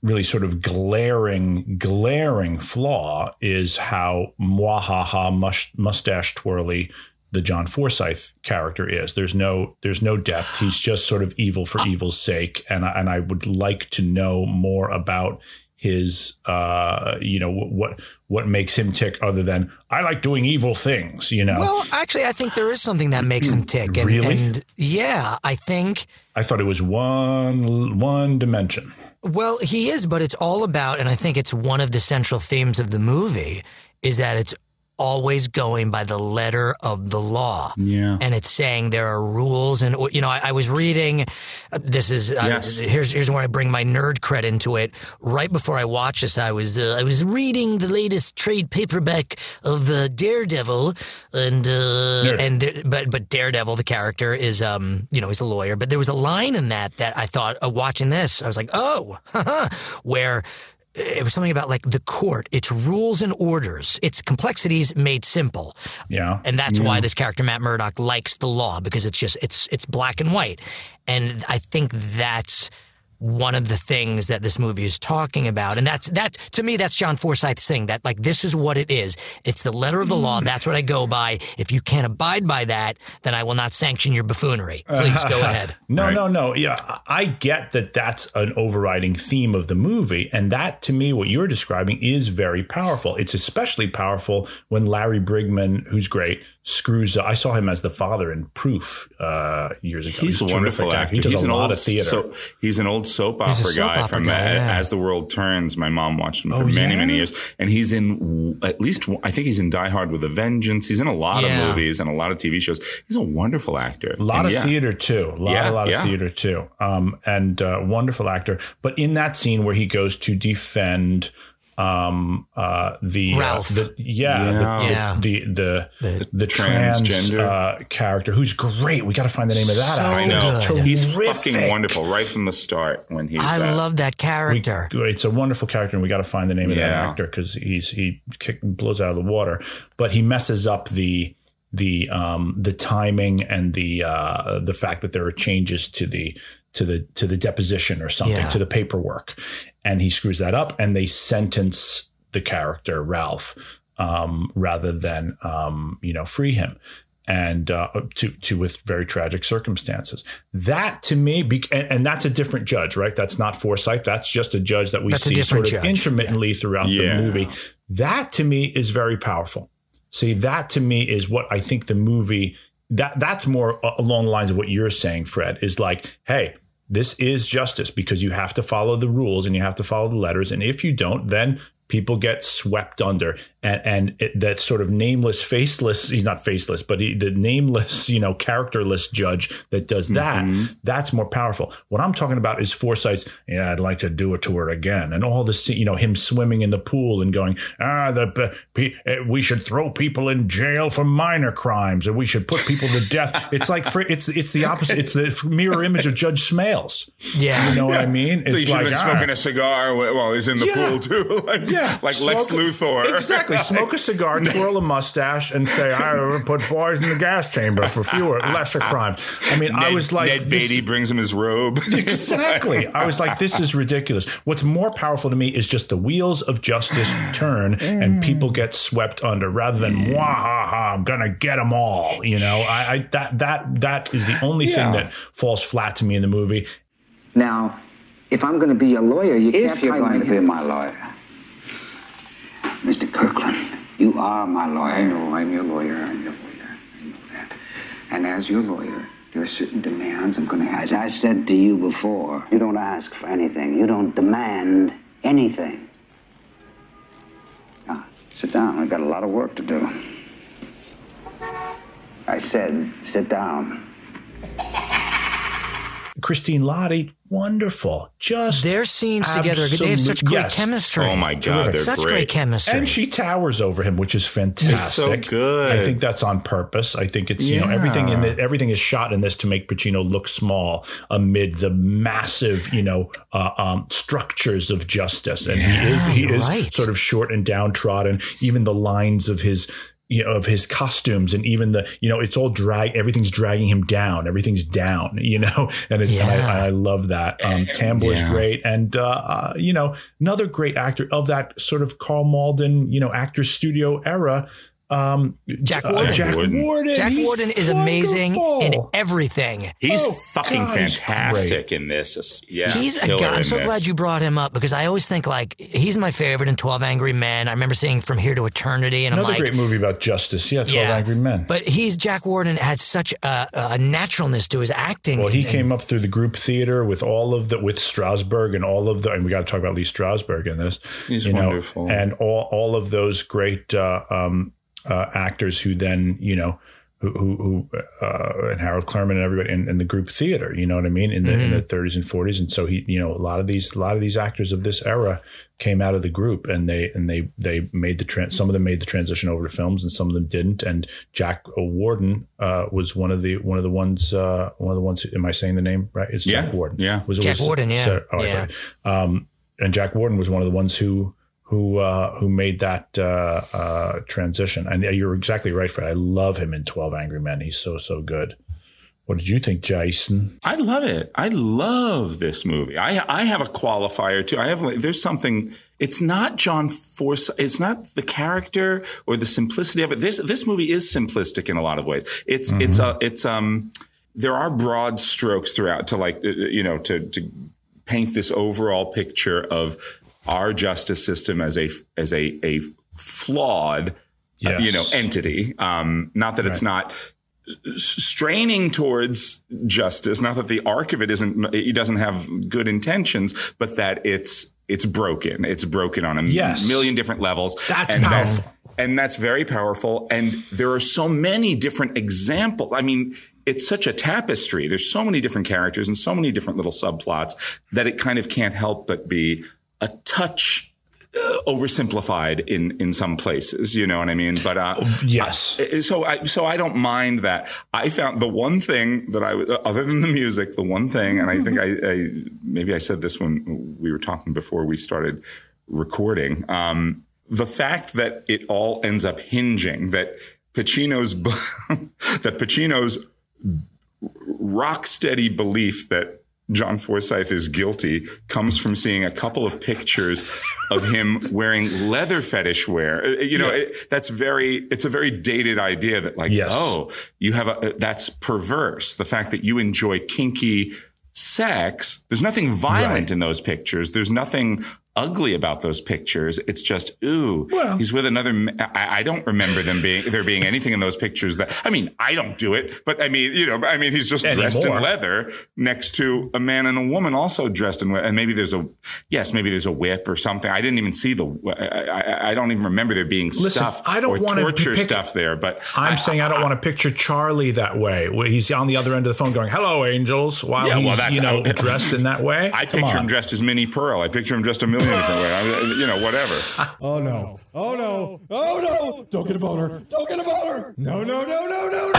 really sort of glaring, glaring flaw is how mwahaha mush, mustache twirly the John Forsythe character is. There's no there's no depth. He's just sort of evil for evil's sake, and I, and I would like to know more about his uh you know what what makes him tick other than I like doing evil things. You know, Well, actually, I think there is something that makes him tick. And, Really? and yeah, I think. I thought it was one one dimension. Well, he is, but it's all about, and I think it's one of the central themes of the movie, is that it's always going by the letter of the law. Yeah. And it's saying there are rules, and you know, I, I was reading. uh, This is uh, Yes. here's here's where I bring my nerd cred into it. Right before I watched this, I was uh, I was reading the latest trade paperback of uh, Daredevil, and uh, and there, but but Daredevil, the character is um you know he's a lawyer, but there was a line in that that I thought uh, watching this, I was like, oh, *laughs* where Uh, it was something about like the court, its rules and orders, its complexities made simple. Yeah. And that's why this character Matt Murdock likes the law because it's just it's it's black and white. And I think that's one of the things that this movie is talking about. And that's that to me that's John Forsythe's thing that like this is what it is. It's the letter of the law. That's what I go by. If you can't abide by that, then I will not sanction your buffoonery. Please go *laughs* ahead. No, no, no. Yeah, I I get that that's an overriding theme of the movie. And that, to me, what you're describing is very powerful. It's especially powerful when Larry Bryggman, who's great, screws up. I saw him as the father in Proof uh, years ago. He's a terrific wonderful actor. He does he's a an lot old of theater. So, he's an old soap He's a opera soap guy opera from guy, A- yeah. As the World Turns. My mom watched him for Oh, many, yeah? many years, and he's in at least I think he's in Die Hard with a Vengeance. He's in a lot Yeah. of movies and a lot of TV shows. He's a wonderful actor. A lot And of yeah, theater too. A lot, Yeah, a lot of yeah. theater too. Um, and uh, wonderful actor. But in that scene where he goes to defend um uh the Ralph. uh, the yeah, Yeah. The, Yeah. the the the the, trans transgender. uh, character who's great we got to find the name of that So out I know good. he's fucking wonderful right from the start when he's. I uh, love that We- character. it's a wonderful character, and we got to find the name of that actor because he's he kick, blows out of the water. But he messes up the the um the timing and the uh the fact that there are changes to the to the to the deposition or something Yeah. to the paperwork, and he screws that up, and they sentence the character Ralph um rather than um you know free him and uh, to to with very tragic circumstances. That to me, be, and, and that's a different judge, right? That's not Forsythe. That's just a judge that we That's see sort of judge. intermittently throughout Yeah. the movie. That to me is very powerful. See, that to me is what I think the movie that that's more along the lines of what you're saying, Fred. Is like, hey. This is justice because you have to follow the rules and you have to follow the letters. And if you don't, then people get swept under and and it, that sort of nameless faceless he's not faceless but he, the nameless you know characterless judge that does that that's more powerful. What i'm talking about is Forsythe's yeah i'd like to do it to her again. And all this you know him swimming in the pool and going ah the pe- eh, we should throw people in jail for minor crimes or we should put people to death. *laughs* It's like for, it's it's the opposite. It's the mirror image of judge Smails. Yeah. you know what i mean? So it's you should have been ah, smoking a cigar while he's in the Yeah. pool too, *laughs* like, yeah, like Lex Luthor. Exactly. Smoke a cigar, *laughs* twirl a mustache, and say, "I put boys in the gas chamber for fewer, lesser crimes." I mean, I was like, Ned Beatty brings him his robe. *laughs* Exactly. I was like, this is ridiculous. What's more powerful to me is just the wheels of justice turn and mm. people get swept under rather than, mm. wah ha ha, I'm going to get them all. You know, I, I that, that, that is the only thing that falls flat to me in the movie. Now, if I'm going to be a lawyer, you can't If you're going to be my lawyer, Mr. Kirkland, you are my lawyer. I know I'm your lawyer. I'm your lawyer. I know that. And as your lawyer, there are certain demands I'm going to have. As I've said to you before, you don't ask for anything. You don't demand anything. Now, sit down. I've got a lot of work to do. I said, sit down. Christine Lahti, wonderful. Just Their scenes together, they have such great yes. chemistry. Oh my God, Terrific. they're Such great. great chemistry. And she towers over him, which is fantastic. so good. I think that's on purpose. I think it's you know everything in the, everything is shot in this to make Pacino look small amid the massive you know uh, um, structures of justice, and he is he is right. sort of short and downtrodden. Even the lines of his you know, of his costumes and even the, you know, it's all drag, everything's dragging him down. Everything's down, *laughs* you know, and, it, and I, I love that. Um, Tambor's Yeah. great. And, uh, uh, you know, another great actor of that sort of Karl Malden, you know, actor studio era. Um, Jack uh, Warden. Jack Warden. Warden. Jack He's Warden is amazing in everything. He's Oh, fucking God, he's fantastic in this. Yeah, He's a guy. I'm so this. glad you brought him up because I always think like he's my favorite in Twelve Angry Men. I remember seeing From Here to Eternity, and Another I'm like, great movie about justice. Yeah, 12 Yeah. Angry Men. but he's Jack Warden had such a, a naturalness to his acting. Well, he And- came up through the group theater with all of the with Strasberg and all of the and we got to talk about Lee Strasberg in this. He's you know, wonderful. and all all of those great uh, um, uh, actors who then you know who who, who uh, and Harold Clurman and everybody in, in the group theater. You know what I mean in the in the 30s and 40s, and so he you know a lot of these a lot of these actors of this era came out of the group and they and they they made the trans some of them made the transition over to films and some of them didn't and Jack Warden uh, was one of the one of the ones uh, one of the ones am I saying the name right it's Yeah, Jack Warden yeah. was it Jack was- Warden, yeah. so- oh, Yeah. thought- um, and Jack Warden was one of the ones who who uh, who made that uh, uh, transition. And you're exactly right, Fred. I love him in Twelve Angry Men. He's so so good. What did you think, Jason? I love it. I love this movie. I I have a qualifier too. I have there's something. It's not John Forsythe. It's not the character or the simplicity of it. This this movie is simplistic in a lot of ways. It's it's a it's um. There are broad strokes throughout to like uh, you know to to paint this overall picture of our justice system as a as a a flawed uh, you know entity. Um, not that it's not straining towards justice. Not that the arc of it isn't, it doesn't have good intentions, but that it's, it's broken. It's broken on a Yes. million different levels. That's and powerful. That's, and that's very powerful. And there are so many different examples. I mean, it's such a tapestry. There's so many different characters and so many different little subplots that it kind of can't help but be a touch uh, oversimplified in in some places. You know what I mean? But uh, Yes. I- so I so I don't mind that. I found the one thing that I was other than the music, the one thing, and I think I, I maybe I said this when we were talking before we started recording. Um, the fact that it all ends up hinging that Pacino's *laughs* that Pacino's rock steady belief that John Forsythe is guilty comes from seeing a couple of pictures of him *laughs* wearing leather fetish wear. Uh, You know, it, that's very, it's a very dated idea that like, Yes. oh, you have a, that's perverse. The fact that you enjoy kinky sex, there's nothing violent Right. in those pictures. There's nothing ugly about those pictures. It's just, ooh, Well- he's with another. ma- I, I don't remember them being there being anything in those pictures that. I mean, I don't do it, but I mean, you know, I mean, he's just dressed in leather next to a man and a woman also dressed in leather. And maybe there's a yes, maybe there's a whip or something. I didn't even see the. I, I, I don't even remember there being stuff I don't wanna torture pick- stuff there. But I'm saying I don't want to picture Charlie that way. He's on the other end of the phone going, "Hello, angels," while Yeah, well, he's that's- you know dressed in that way. *laughs* I Come picture on. him dressed as Minnie Pearl. I picture him dressed a million different ways. I- You know, whatever. *laughs* Oh no. Oh no. Oh no. Don't get a boner. Don't get a boner. No, no, no, no, no.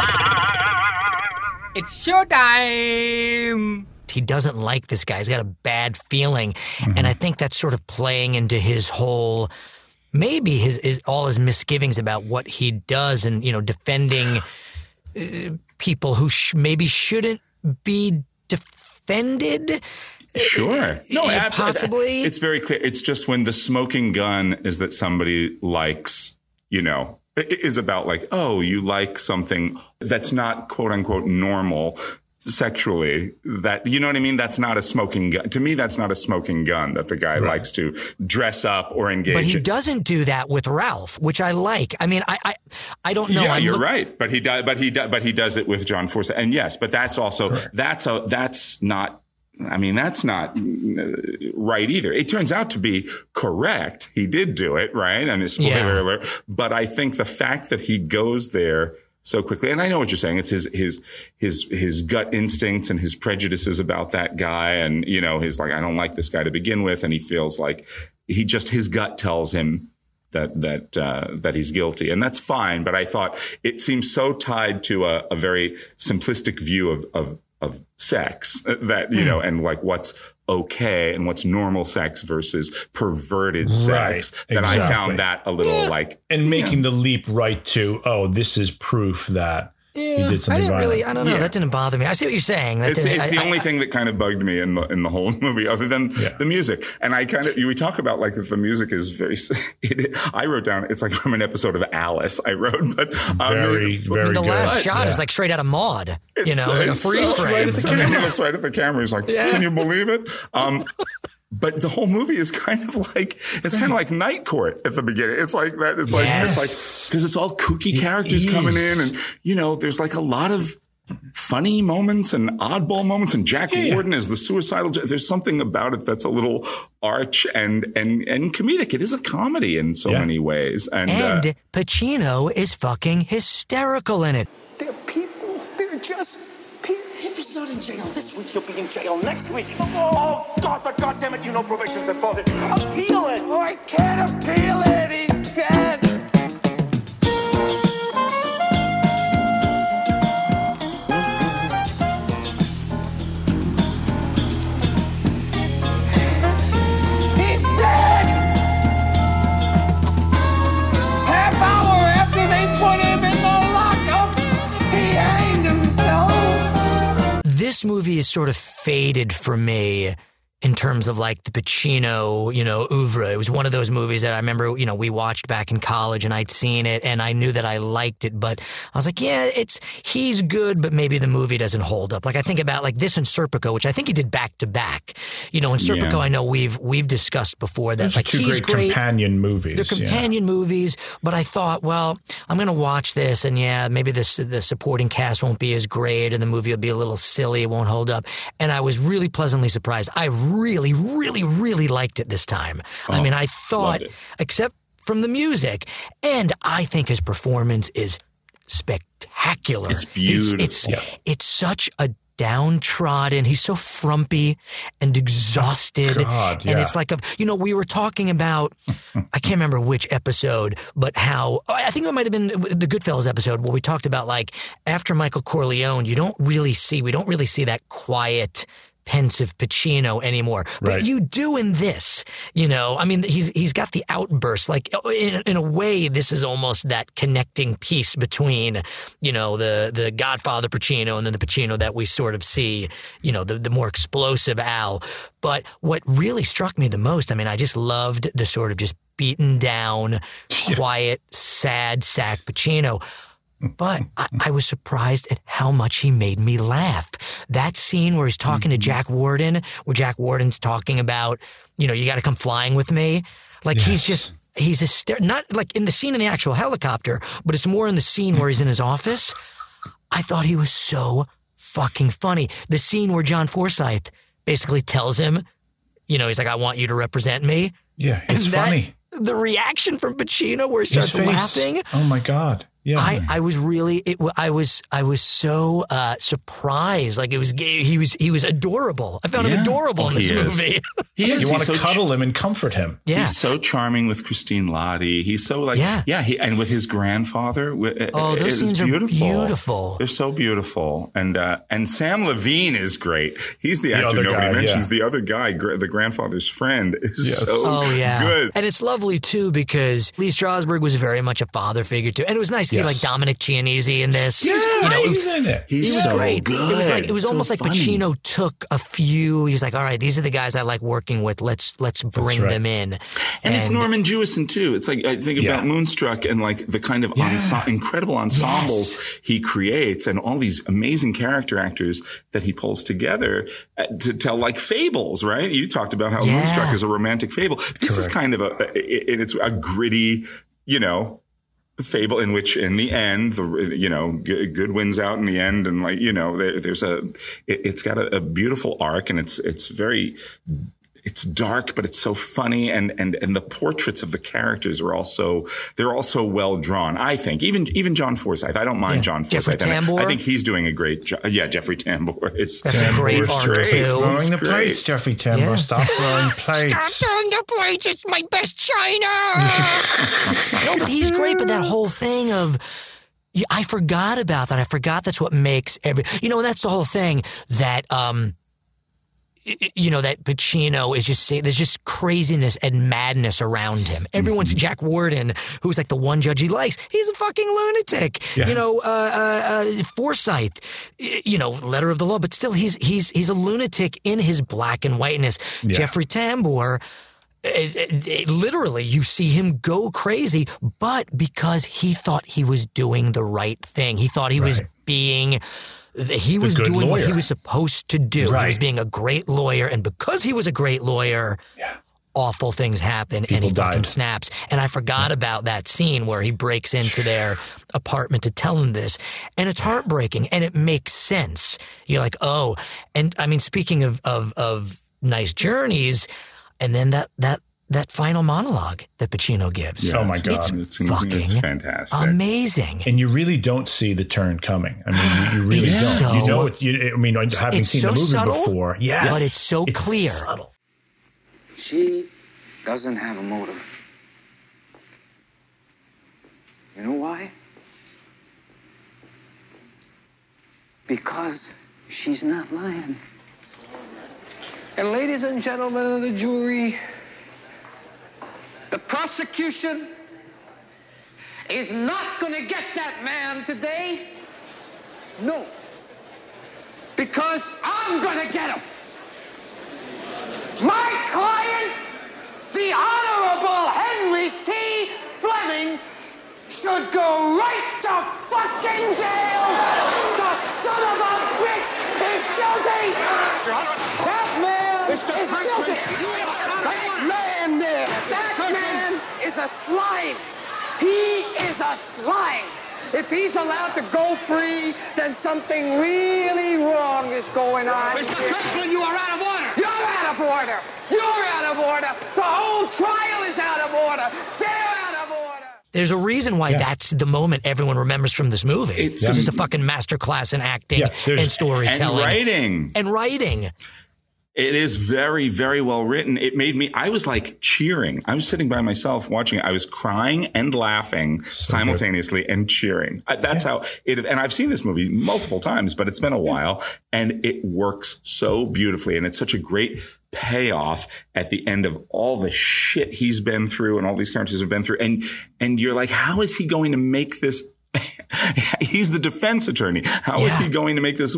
It's showtime. he doesn't like this guy. He's got a bad feeling, Mm-hmm. and I think that's sort of playing into his whole maybe his, his all his misgivings about what he does, and you know defending uh, people who sh- maybe shouldn't be defended. Sure. No, absolutely. possibly. It's very clear. It's just when the smoking gun is that somebody likes, you know, is about like, oh, you like something that's not quote unquote normal sexually that you know what i mean that's not a smoking gun to me that's not a smoking gun that the guy likes to dress up or engage But he in. doesn't do that with Ralph, which I like. I mean, I I, I don't know. Yeah, I'm you're look- right. But he does. But he does. But he does it with John Forsythe. And yes, but that's also that's a that's not. I mean, that's not uh, right either. It turns out to be correct. He did do it, right? And it's spoiler Yeah. alert. But I think the fact that he goes there so quickly. And I know what you're saying. It's his his his his gut instincts and his prejudices about that guy, and you know, he's like, I don't like this guy to begin with, and he feels like he just his gut tells him that that uh, that he's guilty, and that's fine. But I thought it seems so tied to a, a very simplistic view of of of sex that you know, hmm. and like what's okay and what's normal sex versus perverted Right, sex that I found that a little like and making the leap right to oh this is proof that he did I didn't violent. really. I don't know. Yeah. That didn't bother me. I see what you're saying. That It's, it's I- the I- only thing that kind of bugged me in the in the whole *laughs* movie, other than the music. And I kind of we talk about like that the music is very. *laughs* It, I wrote down it's like from an episode of Alice. I wrote, but um, Very, very the last shot Yeah. is like straight out of Maude. you know, it's like a it's freeze so- frame. Right at the camera. He looks right at the camera. He's like, Yeah. "Can you believe it?" Um, but the whole movie is kind of like it's kind of like Night Court at the beginning. It's like that. It's like it's like because it's all kooky characters coming in, and you know, there's like a lot of funny moments and oddball moments. And Jack Warden is the suicidal. There's something about it that's a little arch and and and comedic. It is a comedy in so many ways, and. uh, And Pacino is fucking hysterical in it. They're people. They're just people. If he's not in jail this week, he'll be in jail next week. Oh, God, God damn it, you know probation's at fault. Appeal it. Oh, I can't appeal it. This movie is sort of faded for me in terms of like the Pacino, you know, oeuvre. It was one of those movies that I remember, you know, we watched back in college and I'd seen it and I knew that I liked it, but I was like, yeah, it's, he's good, but maybe the movie doesn't hold up. Like I think about like this and Serpico, which I think he did back to back. You know, in Serpico, Yeah. I know we've, we've discussed before that Those like two he's great, great. companion movies. Yeah. companion movies, but I thought, well, I'm going to watch this, and yeah, maybe this the supporting cast won't be as great, and the movie will be a little silly, it won't hold up. And I was really pleasantly surprised. I really, really, really liked it this time. I Oh, mean, I thought, except from the music, and I think his performance is spectacular. It's beautiful. It's it's, it's such a downtrodden. He's so frumpy and exhausted, God, and it's like a you know we were talking about I can't remember which episode, but how oh, I think it might have been the Goodfellas episode where we talked about like after Michael Corleone, you don't really see we don't really see that quiet. Pensive Pacino anymore, but Right. you do in this. You know, I mean, he's he's got the outburst. Like in, in a way, this is almost that connecting piece between you know the the Godfather Pacino and then the Pacino that we sort of see. You know, the the more explosive Al. But what really struck me the most, I mean, I just loved the sort of just beaten down, *laughs* quiet, sad sack Pacino. But I, I was surprised at how much he made me laugh. That scene where he's talking to mm-hmm. Jack Warden, where Jack Warden's talking about, you know, you got to come flying with me. Like he's just, he's hyster- not like in the scene in the actual helicopter, but it's more in the scene where he's in his office. I thought he was so fucking funny. The scene where John Forsythe basically tells him, you know, he's like, I want you to represent me. Yeah, it's that- funny. The reaction from Pacino where he starts laughing. Oh my god. Yeah. I, I was really it, I was I was so uh, surprised like it was he was he was adorable I found him adorable in this he is. movie *laughs* He is. you want to so cuddle him and comfort him. Yeah. He's so charming with Christine Lahti. He's so like, Yeah. yeah, he, and with his grandfather. Oh, it- those it is scenes are beautiful. They're so beautiful. And, uh, and Sam Levene is great. He's the, The actor other nobody guy, mentions. yeah. The other guy, gra- the grandfather's friend is Yes. so Oh yeah, good. and it's lovely too because Lee Strasberg was very much a father figure too, and it was nice to see Yes. like Dominic Chianese in this. Yeah, you know, he's in it. He's he was so great. good. It was like it was So almost like funny. Pacino took a few. He was like, "All right, these are the guys I like working with. Let's let's bring right. them in." And, it's Norman Jewison too. It's like I think Yeah. about Moonstruck and like the kind of Yeah. ense- incredible ensembles he creates, and all these amazing character actors that he pulls together uh, to tell like fables. Right? You talked about how Yeah. Moonstruck is a romantic fable. This is kind of a, it, it's a gritty, you know. Fable in which, in the end, the you know good wins out in the end, and like you know, there, there's a it, it's got a, a beautiful arc, and it's it's very it's dark, but it's so funny. And, and, and the portraits of the characters are also, they're also well drawn. I think even, even John Forsythe. I don't mind Yeah. John Jeffrey Forsythe. and I- Tambor? I think he's doing a great job. Yeah. Jeffrey Tambor. It's That's a great Tambor's art, great. too. Throwing the great. plates, Jeffrey Tambor. Yeah. Stop throwing plates. Stop throwing the plates. It's my best china. *laughs* he's great. But that whole thing of, yeah, I forgot about that. I forgot that's what makes every, you know, and that's the whole thing that, um, you know, that Pacino is just saying, there's just craziness and madness around him. Everyone's Mm-hmm. Jack Warden, who's like the one judge he likes. He's a fucking lunatic. Yeah. You know, uh, uh, uh, Forsythe, you know, letter of the law, but still he's, he's, he's a lunatic in his black and whiteness. Yeah. Jeffrey Tambor, is- it- literally you see him go crazy but because he thought he was doing the right thing. He thought he was being he was doing what he was supposed to do. He was being a great lawyer and because he was a great lawyer awful things happen and he People fucking snaps. And i forgot about that scene where he breaks into their apartment to tell them this and it's heartbreaking and it makes sense. You're like oh and i mean speaking of of of nice journeys and then that that that final monologue that Pacino gives. Oh my God. It's, It's, fucking it's fantastic. amazing. And you really don't see the turn coming. I mean, you, you *gasps* really It's don't. you know, it, you, I mean, having seen so the movie subtle, before, yes, but it's so clear. subtle. She doesn't have a motive. You know why? Because she's not lying. And ladies and gentlemen of the jury, the prosecution is not going to get that man today. No. Because I'm going to get him. My client, the Honorable Henry T. Fleming, should go right to fucking jail. The son of a bitch is guilty. That man is guilty. That man there, that man is a slime. He is a slime. If he's allowed to go free, then something really wrong is going on. Mr. Kirkland, you are out of order. You're out of order. You're out of order. The whole trial is out of order. They're out of order. There's a reason why that's the moment everyone remembers from this movie. It's- It's just a fucking masterclass in acting Yeah, and storytelling and writing. and writing. It is very, very well written. It made me, I was like cheering. I was sitting by myself watching it. I was crying and laughing simultaneously and cheering. Uh, That's how it, and I've seen this movie multiple times, but it's been a while and it works so beautifully. And it's such a great payoff at the end of all the shit he's been through and all these characters have been through. And, and you're like, how is he going to make this? *laughs* he's the defense attorney. How is Yeah. he going to make this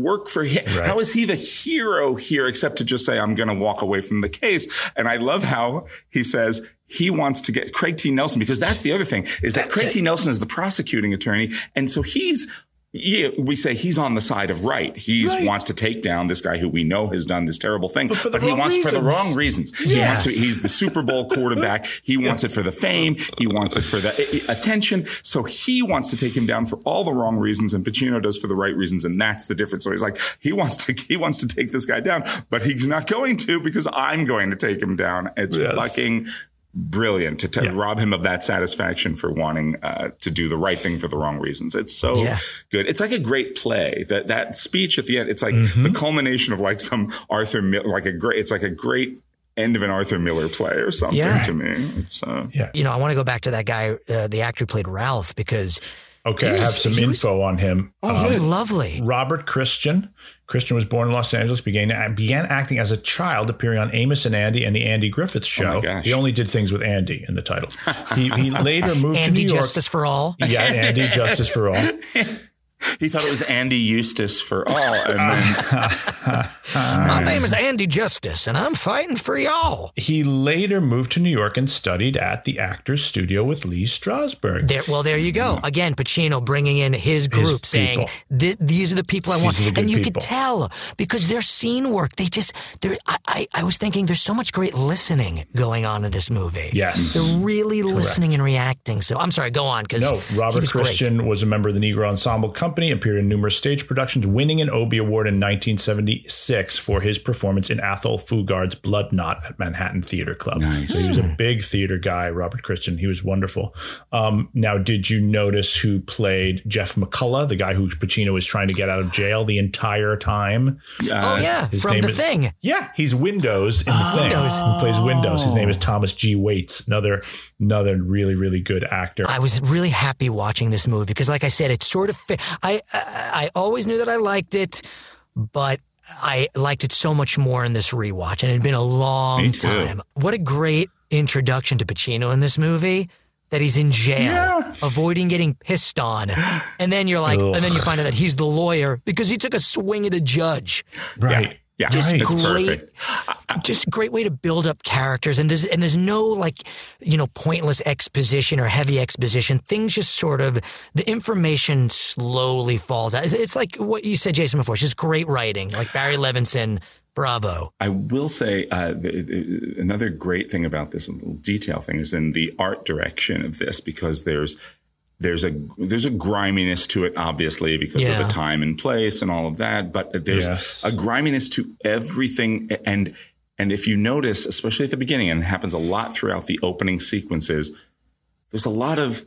work for him. How is he the hero here except to just say, I'm going to walk away from the case? And I love how he says, he wants to get Craig T. Nelson because that's the other thing is that Craig T. Nelson is the prosecuting attorney. And so he's, yeah, we say he's on the side of right. He Right. wants to take down this guy who we know has done this terrible thing, But the he wants for the wrong reasons. He Yes. wants to, he's the Super Bowl *laughs* quarterback. He wants it for the fame. He wants it for the i- i- attention. So he wants to take him down for all the wrong reasons, and Pacino does for the right reasons, and that's the difference. So he's like, he wants to, he wants to take this guy down, but he's not going to because I'm going to take him down. It's Yes. fucking brilliant to, to rob him of that satisfaction for wanting uh, to do the right thing for the wrong reasons. It's so Yeah. good. It's like a great play. That that speech at the end. It's like Mm-hmm. the culmination of like some Arthur Miller, like a great. It's like a great end of an Arthur Miller play or something Yeah. to me. It's uh, Yeah. You know, I want to go back to that guy, uh, the actor who played Ralph, because Okay, He I have some he was- info on him. oh, he was lovely. Robert Christian. Christian was born in Los Angeles, began began acting as a child, appearing on Amos and Andy and the Andy Griffith oh Show. Oh gosh. he only did things with Andy in the title. He, he *laughs* later moved to Andy New York. Justice for All. Yeah, Andy *laughs* Justice for All. He thought it was Andy Eustace for all, and then *laughs* My name is Andy Justice, and I'm fighting for y'all. He later moved to New York and studied at the Actors Studio with Lee Strasberg. There, well, there you go. Mm. Again, Pacino bringing in his group, saying, people. "Th- "These are the people I These want," are the good and you people. could tell because their scene work. They just, there. I, I, I was thinking, there's so much great listening going on in this movie. Yes. they're really listening and reacting. So I'm sorry, go on because No, Robert Christian was a member of the Negro Ensemble Company company, appeared in numerous stage productions, winning an Obie Award in 1976 for his performance in Athol Fugard's Blood Knot at Manhattan Theater Club. Nice. So he was a big theater guy, Robert Christian. He was wonderful. Um, now, did you notice who played Jeff McCullough, the guy who Pacino was trying to get out of jail the entire time? oh yeah, His from name the is- thing. Yeah, he's Windows in the Oh. thing. Windows. He plays Windows. His name is Thomas G. Waits, another another really really good actor. I was really happy watching this movie because, like I said, it sort of fit. I, I I always knew that I liked it, but I liked it so much more in this rewatch, and it had been a long time. What a great introduction to Pacino in this movie. That he's in jail, avoiding getting pissed on, and then you're like, Ugh. and then you find out that he's the lawyer because he took a swing at a judge. right. Yeah, just it's great, perfect. just great way to build up characters, and there's and there's no like you know pointless exposition or heavy exposition. Things just sort of the information slowly falls out. It's, it's like what you said, Jason, before. It's just great writing, like Barry Levinson. Bravo. I will say uh, the, the, another great thing about this little detail thing is in the art direction of this because there's there's a there's a griminess to it obviously because of the time and place and all of that but there's Yeah. a griminess to everything and and if you notice especially at the beginning and it happens a lot throughout the opening sequences there's a lot of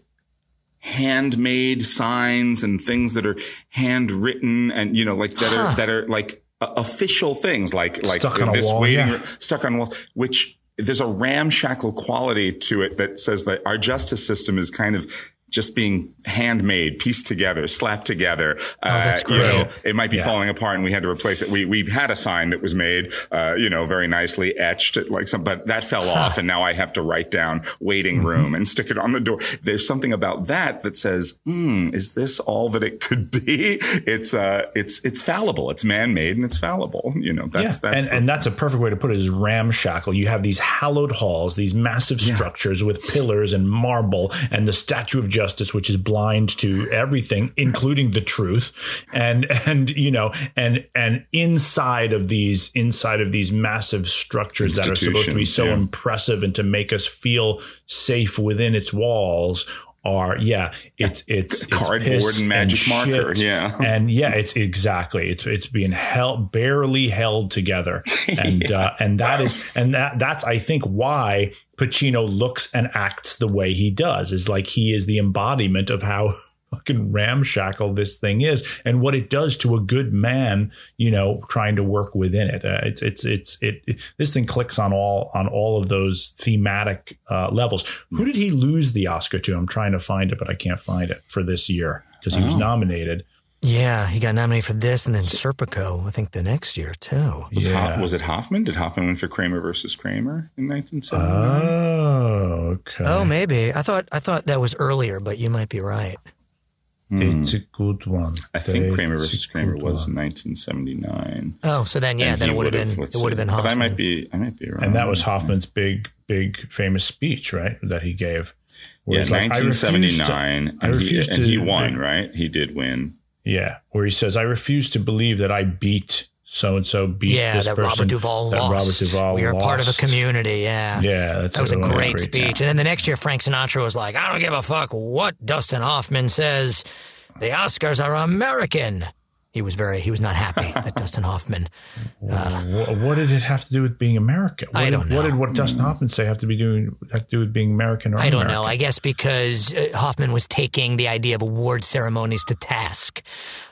handmade signs and things that are handwritten and you know like that Huh. are that are like uh, official things like like Stuck on a this wall, waiting yeah. stuck on wall which there's a ramshackle quality to it that says that our justice system is kind of just being handmade, pieced together, slapped together. Oh, that's You know, it might be Yeah. falling apart, and we had to replace it. We we had a sign that was made, uh, you know, very nicely etched, like some, but that fell off, and now I have to write down waiting Mm-hmm. room and stick it on the door. There's something about that that says, hmm, is this all that it could be? It's uh, it's it's fallible. It's man made, and it's fallible. You know, that's yeah, that's and, the- and that's a perfect way to put it is ramshackle. You have these hallowed halls, these massive structures with pillars and marble, and the Statue of Justice, which is blind to everything, including the truth. And and you know, and and inside of these inside of these massive structures that are supposed to be so yeah. impressive and to make us feel safe within its walls. Are yeah, it's it's, it's Cardboard piss and magic marker, shit. yeah. and yeah, it's exactly it's it's being held barely held together, *laughs* and uh, and that is and that that's I think why Pacino looks and acts the way he does is like he is the embodiment of how fucking ramshackle this thing is and what it does to a good man you know trying to work within it uh, it's it's it's it, it- this thing clicks on all on all of those thematic uh, levels who did he lose the oscar to i'm trying to find it but i can't find it for this year because he was Oh. nominated Yeah, he got nominated for this and then Serpico, I think the next year too. Was, Yeah. Ho- was it Hoffman? Did Hoffman win for Kramer versus Kramer in 1979? oh okay Oh, maybe. I thought I thought that was earlier, but you might be right. Mm. it's a good one I think It's Kramer a versus Kramer was one. in 1979. Oh, so then yeah, And then it would have been it would have see. been But I might be I might be wrong. and that was Hoffman's big, big, famous speech, right? That he gave. Where Yeah, it's like, I refuse to- 1979. I and, he, to. and he won, right? He did win. Yeah, where he says, "I refuse to believe that I beat so and so. Beat yeah, this that person. Robert Duvall that lost. Robert Duvall we are part of a community. Yeah, Yeah, that was a one of the great great- speech. And then the next year, Frank Sinatra was like, "I don't give a fuck what Dustin Hoffman says. The Oscars are American." He was very he was not happy *laughs* that Dustin Hoffman. Uh, What, what did it have to do with being American? What I did, don't know. What did what Dustin Hoffman say have to be doing have to do with being American or I don't American? know. I guess because uh, Hoffman was taking the idea of award ceremonies to task.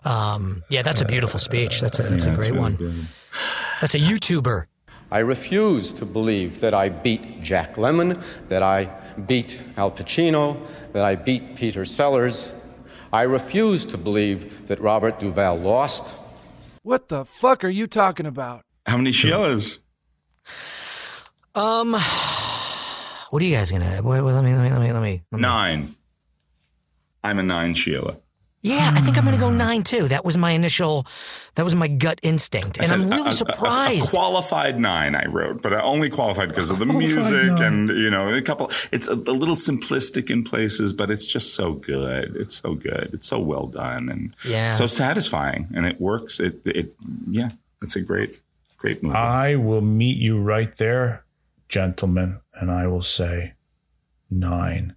Um, yeah, that's a beautiful speech. That's a that's a great one. That's a YouTuber. I refuse to believe that I beat Jack Lemmon, that I beat Al Pacino, that I beat Peter Sellers. I refuse to believe that Robert Duvall lost. What the fuck are you talking about? How many Sheilas? Um, what are you guys gonna? Wait, wait, let me let me let me let me. Let me Nine. I'm a nine Sheila. Yeah, I think I'm gonna go nine too. That was my initial. That was my gut instinct, and said I'm really a- a- surprised. A, qualified nine, I wrote, but I only qualified because of the music nine. and you know a couple. It's a, a little simplistic in places, but it's just so good. It's so good. It's so well done and Yeah. so satisfying, and it works. It it yeah, it's a great great movie. I will meet you right there, gentlemen, and I will say nine.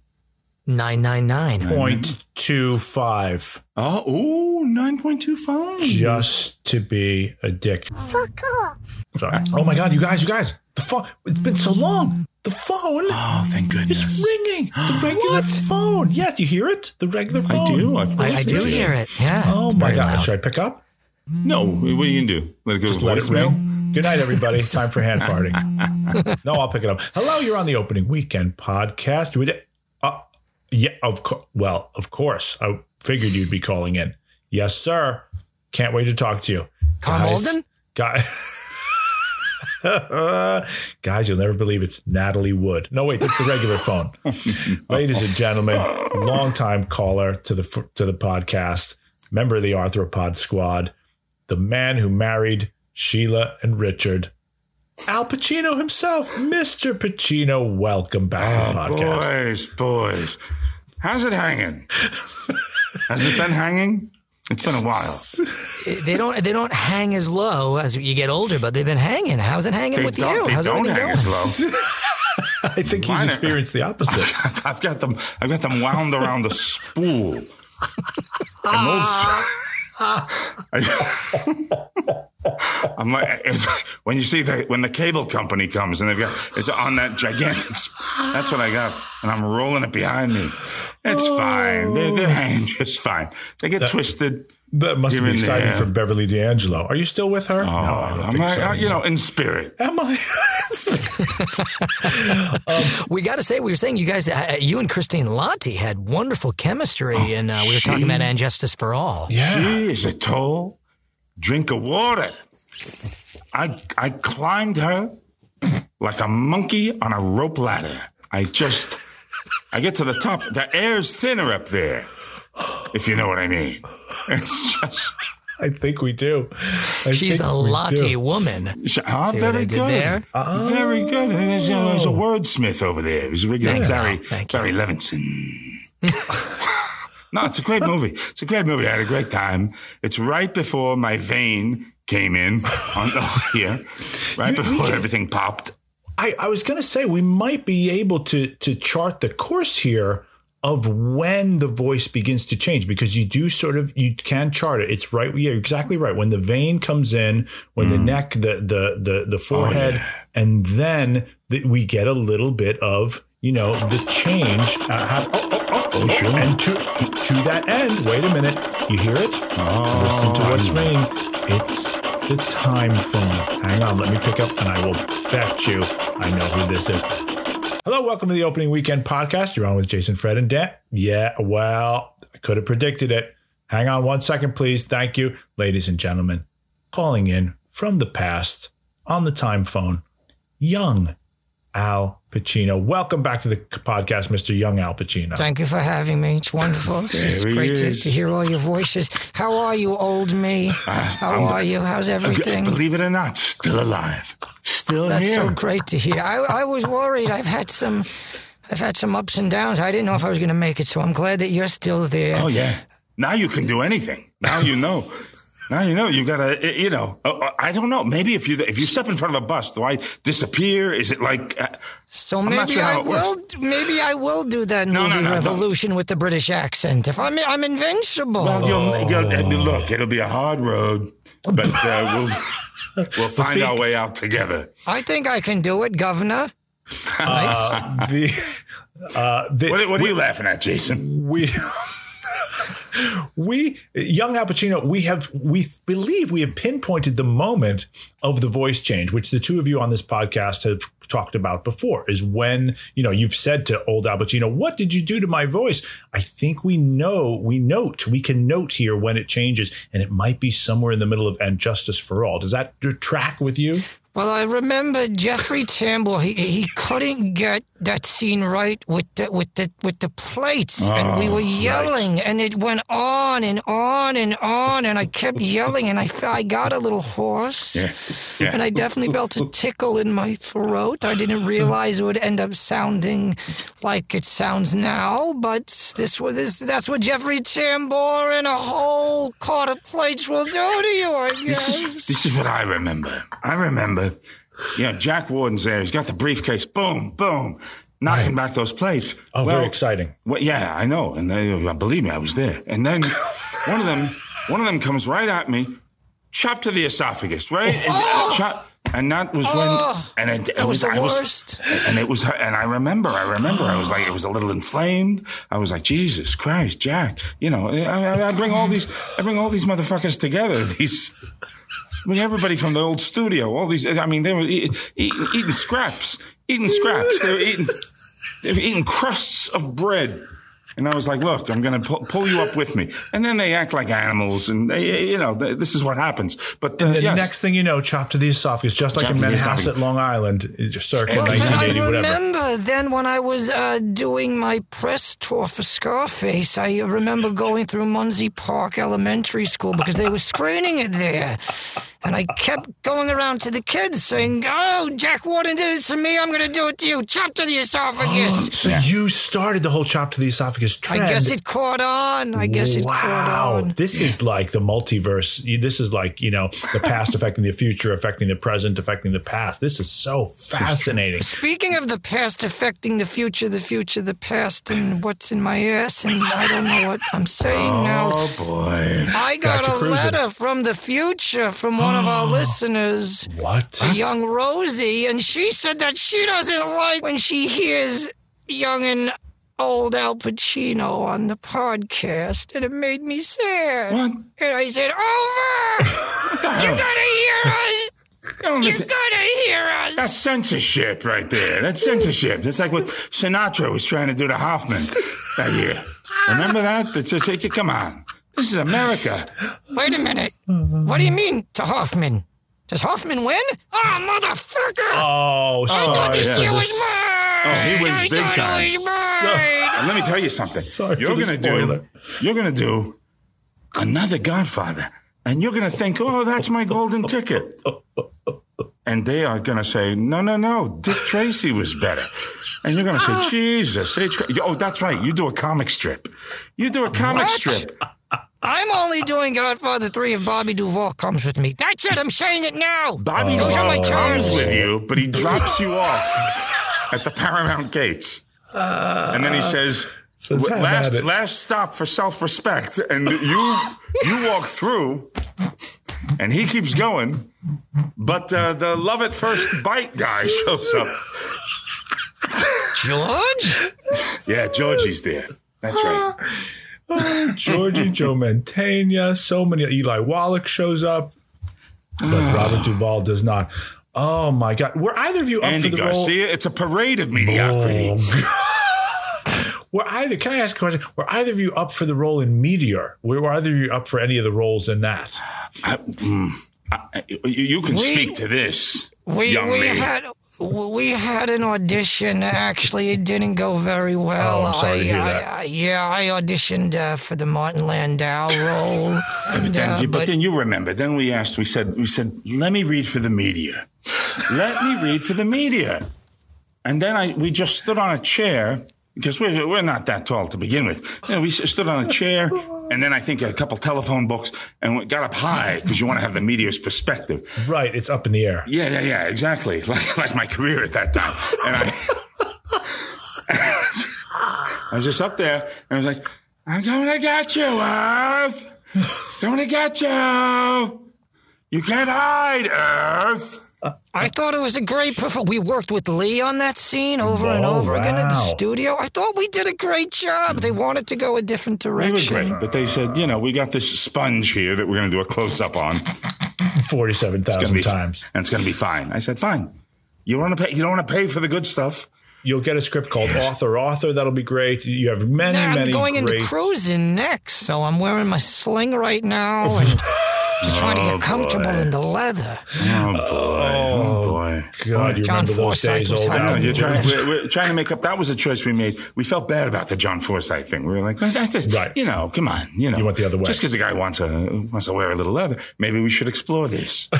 999. Point two five. Oh, ooh, 9.25. Just to be a dick. Fuck off. Sorry. Oh my God, you guys, you guys. The phone. It's been so long. The phone. Oh, thank goodness. It's ringing. The *gasps* regular phone. Yes, you hear it? The regular phone. I do. Of I, course I do do. hear it. Yeah. Oh it's my God. loud. Should I pick up? No, what are you going to do? Let it go Just to let it voicemail? ring. Good night, everybody. Time for hand farting. *laughs* no, I'll pick it up. Hello, you're on the opening weekend podcast. With yeah, of course. Well, of course. I figured you'd be calling in. Yes, sir. Can't wait to talk to you. Karl Guys- Malden? Guys, *laughs* guys, you'll never believe it's Natalie Wood. No, wait, that's the regular phone. *laughs* Ladies and gentlemen, longtime caller to the to the podcast, member of the Arthropod Squad, the man who married Sheila and Richard, Al Pacino himself, Mr. Pacino. Welcome back to the Oh, podcast. boys, boys. How's it hanging? Has it been hanging? It's been a while. They don't they don't hang as low as you get older, but they've been hanging. How's it hanging They with don't, you? they How's don't hang going? as low. *laughs* I think he's Mine are- experienced the opposite. *laughs* I've got them. I've got them wound around the spool. And those. *laughs* I'm like, it's, when you see the when the cable company comes and they've got it's on that gigantic. That's what I got, and I'm rolling it behind me. It's fine. They're, they're hanging *laughs* just fine. They get twisted. That must be exciting for Beverly D'Angelo. Are you still with her? Oh, no, I don't think like, so. uh, you know, in spirit. Am I? *laughs* *laughs* We got to say, we were saying you guys, uh, you and Christine Lahti had wonderful chemistry, and uh, we were talking about And Justice for All. Yeah, She is a tall drink of water. I I climbed her like a monkey on a rope ladder. I just I get to the top. The air's thinner up there, if you know what I mean. *laughs* It's just I think we do. I She's a we Lahti do. woman. ah, See what I very did good. there? Very good. There's a, there's a wordsmith over there. He's a regular Thanks, Barry, Al. Thank you. Barry Levinson. *laughs* no, it's a great movie. It's a great movie. I had a great time. It's right before my vein came in on here, *laughs* right before everything popped. I, I was going to say we might be able to to chart the course here of when the voice begins to change because you do sort of you can chart it. It's right. Yeah, you're exactly right. When the vein comes in, when the neck, the the the the forehead, and then the, we get a little bit of you know the change. Uh, how, oh, oh, oh, sure. And to to that end, wait a minute. You hear it? Oh, Listen to what's ringing. It's the time phone. Hang on, let me pick up, and I will bet you I know who this is. Hello, welcome to the opening weekend podcast. You're on with Jason, Fred, and Dan. Yeah, well, I could have predicted it. Hang on one second, please. Thank you, ladies and gentlemen. Calling in from the past on the time phone, young Al Pacino. Welcome back to the podcast, Mr. Young Al Pacino. Thank you for having me. It's wonderful. *laughs* It's great to, to hear all your voices. How are you, old me? Ah, How I'm- are you? How's everything? Believe it or not, still alive. Still That's here. so great to hear. I, I was worried. I've had some, I've had some ups and downs. I didn't know if I was going to make it, so I'm glad that you're still there. Oh yeah. Now you can do anything. Now you know. Now you know. You gotta. You know. uh, uh, I don't know. Maybe if you if you step in front of a bus, do I disappear? Is it like? Uh, So I'm not maybe sure I how it works. will. Maybe I will do that No, no, movie no, don't. Revolution with the British accent. If I'm, I'm invincible. well, you'll, you'll, I mean, look, it'll be a hard road, but uh, we'll *laughs* we'll find our way out together. I think I can do it, Governor. Nice. Uh, the, uh, the, What, what are you laughing at, Jason? we we young Al Pacino, we have we believe we have pinpointed the moment of the voice change, which the two of you on this podcast have talked about before, is when you know you've said to old Al Pacino, "What did you do to my voice?" I think we know, we note, we can note here when it changes, and it might be somewhere in the middle of "And Justice for All." Does that track with you? Well, I remember Jeffrey Tambor. He he couldn't get that scene right with the with the with the plates, and we Oh, were right. yelling, and it went on and on and on, and I kept yelling, and I I got a little hoarse, Yeah, yeah. and I definitely felt a tickle in my throat. I didn't realize it would end up sounding like it sounds now, but this was this that's what Jeffrey Tambor and a whole quart of plates will do to you. I guess. This is this is what I remember. I remember, you know, Jack Warden's there. He's got the briefcase. Boom, boom. knocking back those plates. Oh, very exciting. Well, yeah, I know, and they, uh, believe me, I was there. And then *laughs* one of them, one of them comes right at me, chop to the esophagus, right? And, uh, chop, and that was when, Oh, and it, it that was the I worst. and it was, and I remember, I remember, I was like, it was a little inflamed. I was like, Jesus Christ, Jack, you know, I, I- I bring all these, I bring all these motherfuckers together. *laughs* These, I mean, everybody from the old studio, all these, I mean, they were eating, eating, eating scraps, eating scraps. They were eating, they were eating crusts of bread. And I was like, look, I'm going to pu- pull you up with me. And then they act like animals and, they, you know, th- this is what happens. But uh, the yes. next thing you know, chop to the esophagus, just like Chop in to the Manhasset. Long Island, it just circa Well, but I 1980, whatever. remember then when I was uh, doing my press tour for Scarface, I remember going through Muncie Park Elementary School because they were screening it there. And I kept going around to the kids saying, Oh, Jack Warden did it to me. I'm going to do it to you. Chop to the esophagus. *gasps* So you started the whole chop to the esophagus trend. I guess it caught on. I guess it caught wow, on. this is like the multiverse. This is like you know the past *laughs* affecting the future, affecting the present, affecting the past. This is so fascinating. Speaking of the past affecting the future, the future, the past, and what's in my ass, and I don't know what I'm saying oh, now. Oh boy. I got Back a cruising. letter from the future from one of our *gasps* listeners, What? a young Rosie, and she said that she doesn't like when she hears young and old Al Pacino on the podcast, and it made me sad. What? And I said, Over! you *laughs* gotta hear us! Don't You listen. gotta hear us! That's censorship right there. That's censorship. That's like what Sinatra was trying to do to Hoffman that year. *laughs* Remember that? That's a. Come on. This is America. Wait a minute. What do you mean to Hoffman? Does Hoffman win? Oh, motherfucker! Oh, I thought sorry. this yeah. year was This- mine! Oh, he wins I big time. it was mine! And let me tell you something. Sorry you're gonna do. You're gonna do another Godfather, and you're gonna think, "Oh, that's my golden ticket." And they are gonna say, "No, no, no. Dick Tracy was better." And you're gonna say, ah. "Jesus, H- oh, that's right. You do a comic strip. You do a comic What? strip." I'm only doing Godfather 3 if Bobby Duvall comes with me. That's it, I'm saying it now! Bobby Those are my comes with you, but he drops you off at the Paramount gates. and then he says, Says, "W- "Have last, last stop for self-respect. And you, you walk through and he keeps going. But uh, the love at first bite guy shows up. George? Yeah, Georgie's there. That's right. *laughs* Georgie, Joe Mantegna, so many. Eli Wallach shows up, but Robert Duvall does not. Oh my God! Were either of you up Andy for the role? Garcia, it's a parade of mediocrity. *laughs* Were either? Can I ask a question? Were either of you up for the role in Meteor? Were, were either of you up for any of the roles in that? I- mm, I- you, you can We- speak to this, We, young we lady. had we had an audition. Actually, it didn't go very well. Oh, I'm sorry I, to hear I- that. I- yeah, I auditioned uh, for the Martin Landau role. But *laughs* and, then, uh, but, but then you remember. Then we asked. We said. We said. Let me read for the media. Let me read for the media. And then I we just stood on a chair because we're we're not that tall to begin with. You know, we stood on a chair, and then I think a couple telephone books, and we got up high because you want to have the media's perspective. Right, it's up in the air. Yeah, yeah, yeah, exactly. *laughs* Like like my career at that time. And I, *laughs* I was just up there and I was like, I'm gonna get you, Earth. Gonna get you. You can't hide, Earth. *laughs* I thought it was a great performance. We worked with Lee on that scene over and Oh, over again in the wow. studio. I thought we did a great job. They wanted to go a different They were direction. great, but they said, you know, we got this sponge here that we're gonna do a close up on. Forty-seven It's gonna thousand be times. and it's gonna be fine. I said, fine. You want to pay? You don't want to pay for the good stuff. You'll get a script called Author Author. That'll be great. You have many, Nah, many I'm going great. into cruising next, so I'm wearing my sling right now *laughs* and just trying to Oh, get comfortable boy. in the leather. Oh boy! Oh, oh boy! God, you John remember those Forsythe days, was old helping No, Al? you're trying, we're, we're trying to make up. That was a choice we made. We felt bad about the John Forsythe thing. We were like, that's it. Right. You know, come on. You know, You went the other way. Just because a guy wants to wants to wear a little leather, maybe we should explore this. *laughs*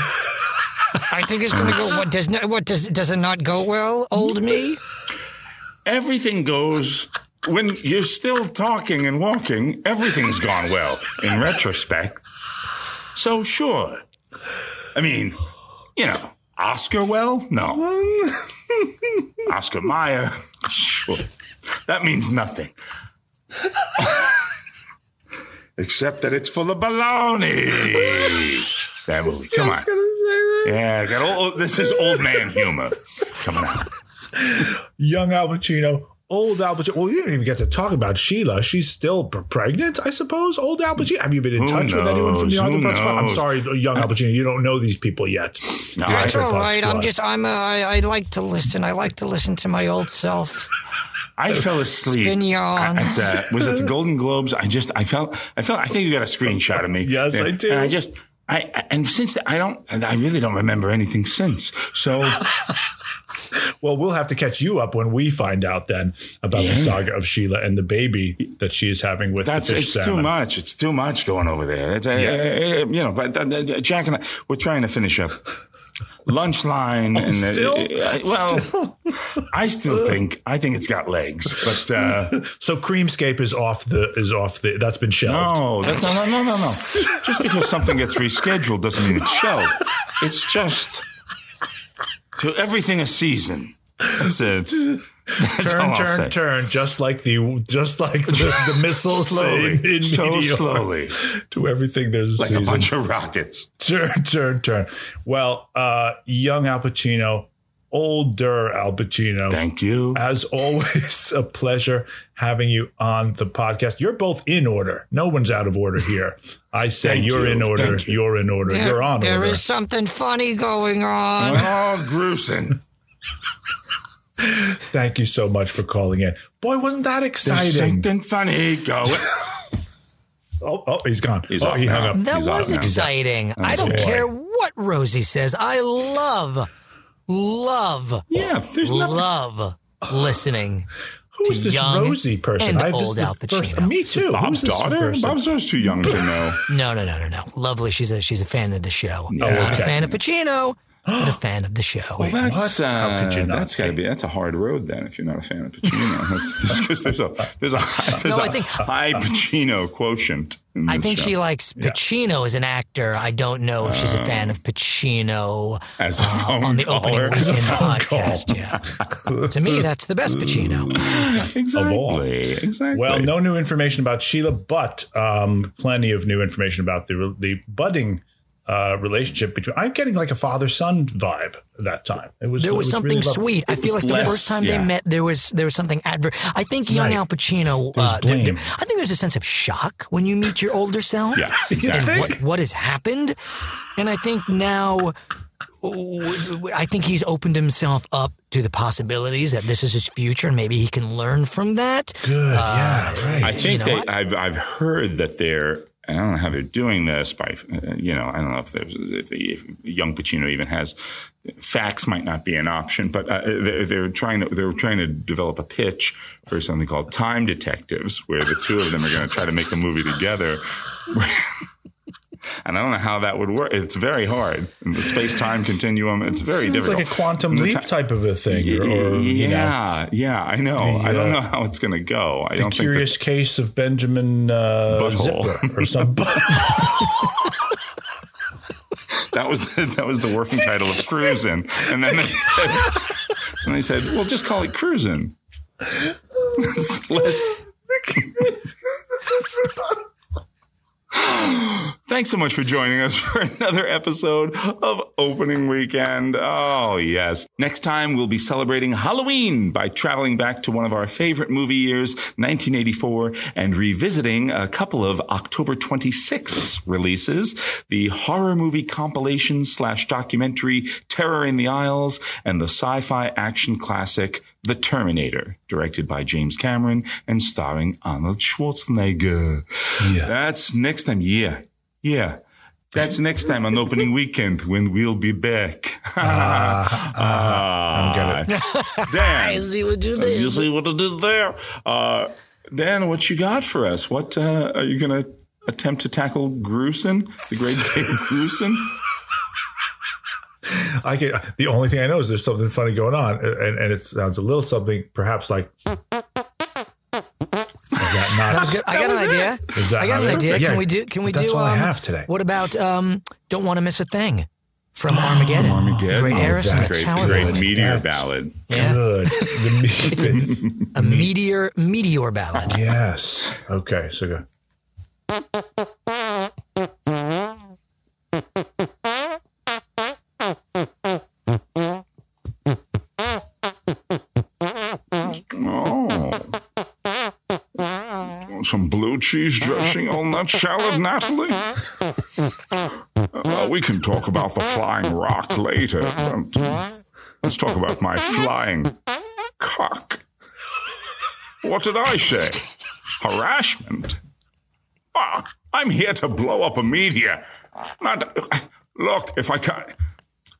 I think it's going to go. What does not, what does does it not go well, old me? Everything goes when you're still talking and walking. Everything's gone well in retrospect. So sure. I mean, you know, Oscar well? No. *laughs* Oscar Mayer? Sure. That means nothing. *laughs* Except that it's full of baloney. That movie. Come on. Yeah, got old, this is old man humor coming out. Young Al Pacino, old Al Pacino. Well, we didn't even get to talk about Sheila. She's still p- pregnant, I suppose. Old Al Pacino. Have you been in Who touch with anyone from the knows? Arthur Who Brown I'm knows? sorry, young Al Pacino. You don't know these people yet. No, The I- That's Arthur all Brown right. I'm Squad. just, I'm, a, I, I like to listen. I like to listen to my old self. I fell asleep. Spin yarn. At the, was it the Golden Globes? I just, I felt, I felt, I think you got a screenshot of me. *laughs* Yes, I do. And I just, I, I- and since I don't, and I really don't remember anything since. So *laughs* Well, we'll have to catch you up when we find out then about the saga of Sheila and the baby that she is having with that's, the fish it's salmon. too much. It's too much going over there. It's, uh, Yeah. uh, you know, but uh, uh, Jack and I, we're trying to finish up lunch line. and uh, Oh, still? uh, well, I still think, I think it's got legs, but, uh, *laughs* So Creamscape is off the is off the that's been shelved. No, that's no, no, no, no, no. Just because something gets rescheduled doesn't mean it's shelved. It's just to everything a season. That's it. *laughs* That's turn, turn, turn, just like the just like the, the *laughs* missiles Slowly. in, in So Meteor. slowly. *laughs* to everything. There's a Like season. a bunch of rockets. turn, turn, turn. Well, uh, young Al Pacino, older Al Pacino. Thank you. As always, *laughs* a pleasure having you on the podcast. You're both in order. No one's out of order here. I say you're you. in order. Thank you. You're in order. There- you're on there order. is something funny going on. Oh, gruesome. *laughs* Thank you so much for calling in. Boy, wasn't that There's exciting? something funny going. *laughs* Oh, oh, he's gone. He's oh, off he hung now. up. That He's was exciting. I don't care what Rosie says. I love, love, Yeah, there's nothing. love listening. Who is to this young Rosie person? and I, this old is Al the first, Pacino. me too. Bob's Who's this daughter? person? Bob's daughter's too young to *laughs* know. No, no, no, no, no. Lovely. She's a she's a fan of the show. Yeah. Not okay. a fan of Pacino, but a fan of the show. Well, that's what? How could you uh, not that's got to be? be that's a hard road then if you're not a fan of Pacino. *laughs* That's because there's a there's a *laughs* there's No, a I think- high Pacino quotient. I think show. she likes Pacino as an actor. I don't know if she's a fan of Pacino As a phone on the caller. opening As a weekend phone call. podcast. Yeah, to me, that's the best Pacino. exactly exactly. Well, no new information about Sheila, but um, plenty of new information about the the budding uh, relationship between. I'm getting like a father son vibe that time. It was There it was something really lovely. sweet. I feel was like the first time yeah. they met, there was there was something adver. I think young Right. Al Pacino. Uh, there- there- I think there's a sense of shock when you meet your older self. *laughs* Yeah, and exactly. what what has happened, and I think now. I think he's opened himself up to the possibilities that this is his future, and maybe he can learn from that. Good, yeah, right. I think you know, they, I've I've heard that they're. I don't know how they're doing this by, uh, you know, I don't know if there's if, the, if young Pacino even has fax might not be an option, but uh, they're, they're trying to they're trying to develop a pitch for something called Time Detectives, where the two of them are going to try to make a movie together. *laughs* And I don't know how that would work. It's very hard. In the space time continuum, it's very Seems difficult. like a quantum leap type of a thing, or, or yeah, know, yeah, I know. The, I don't know how it's going to go. I the don't think curious case of Benjamin uh, Butthole. Or something. *laughs* that, that was the, that was the working title of Cruisin'. And then they said, and they said, well, just call it Cruisin'. It's less. Thanks so much for joining us *laughs* for another episode of Opening Weekend. Oh, yes. Next time, we'll be celebrating Halloween by traveling back to one of our favorite movie years, 1984, and revisiting a couple of October 26th releases, the horror movie compilation slash documentary Terror in the Aisles and the sci-fi action classic the Terminator, directed by James Cameron and starring Arnold Schwarzenegger. Yeah. That's next time. Yeah. Yeah. That's next time on opening weekend when we'll be back. *laughs* Ah, I'm *laughs* Dan. I see what you did. You see what I did there? Uh, Dan, what you got for us? What uh, are you going to attempt to tackle Grusin, the great Dave Grusin? *laughs* I can, the only thing I know is there's something funny going on, and, and it sounds a little something, perhaps like. Is that not? That was good. I got an idea. Is that I got an idea. Yeah, Can we do? Can we that's do? all I um, have today. What about? Um, don't want to miss a thing. from Armageddon. *gasps* Armageddon. Great Oh, Harrison that's great, great meteor ballad. Yeah. Good. The *laughs* A meteor meteor ballad. yes. Okay. So go. Blue cheese dressing on that salad, Natalie? Uh, we can talk about the flying rock later. but, let's talk about my flying cock. What did I say? Harassment? Ah, I'm here to blow up a media. Not, look, if I can,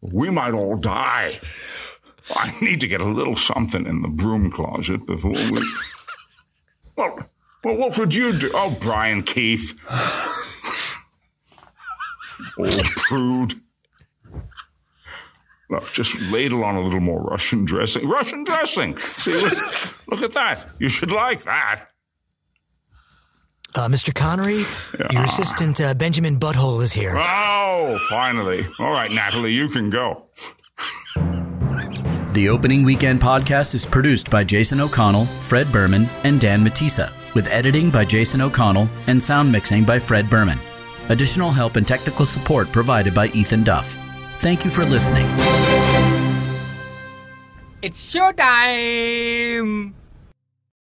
we might all die. I need to get a little something in the broom closet before we. Well, well, what would you do? Oh, Brian Keith. Old prude. Look, just ladle on a little more Russian dressing. Russian dressing! See, look, look at that. You should like that. Uh, Mr. Connery, your assistant uh, Benjamin Butthole is here. Oh, finally. All right, Natalie, you can go. The Opening Weekend podcast is produced by Jason O'Connell, Fred Berman, and Dan Matissa, with editing by Jason O'Connell and sound mixing by Fred Berman. Additional help and technical support provided by Ethan Duff. Thank you for listening. It's showtime!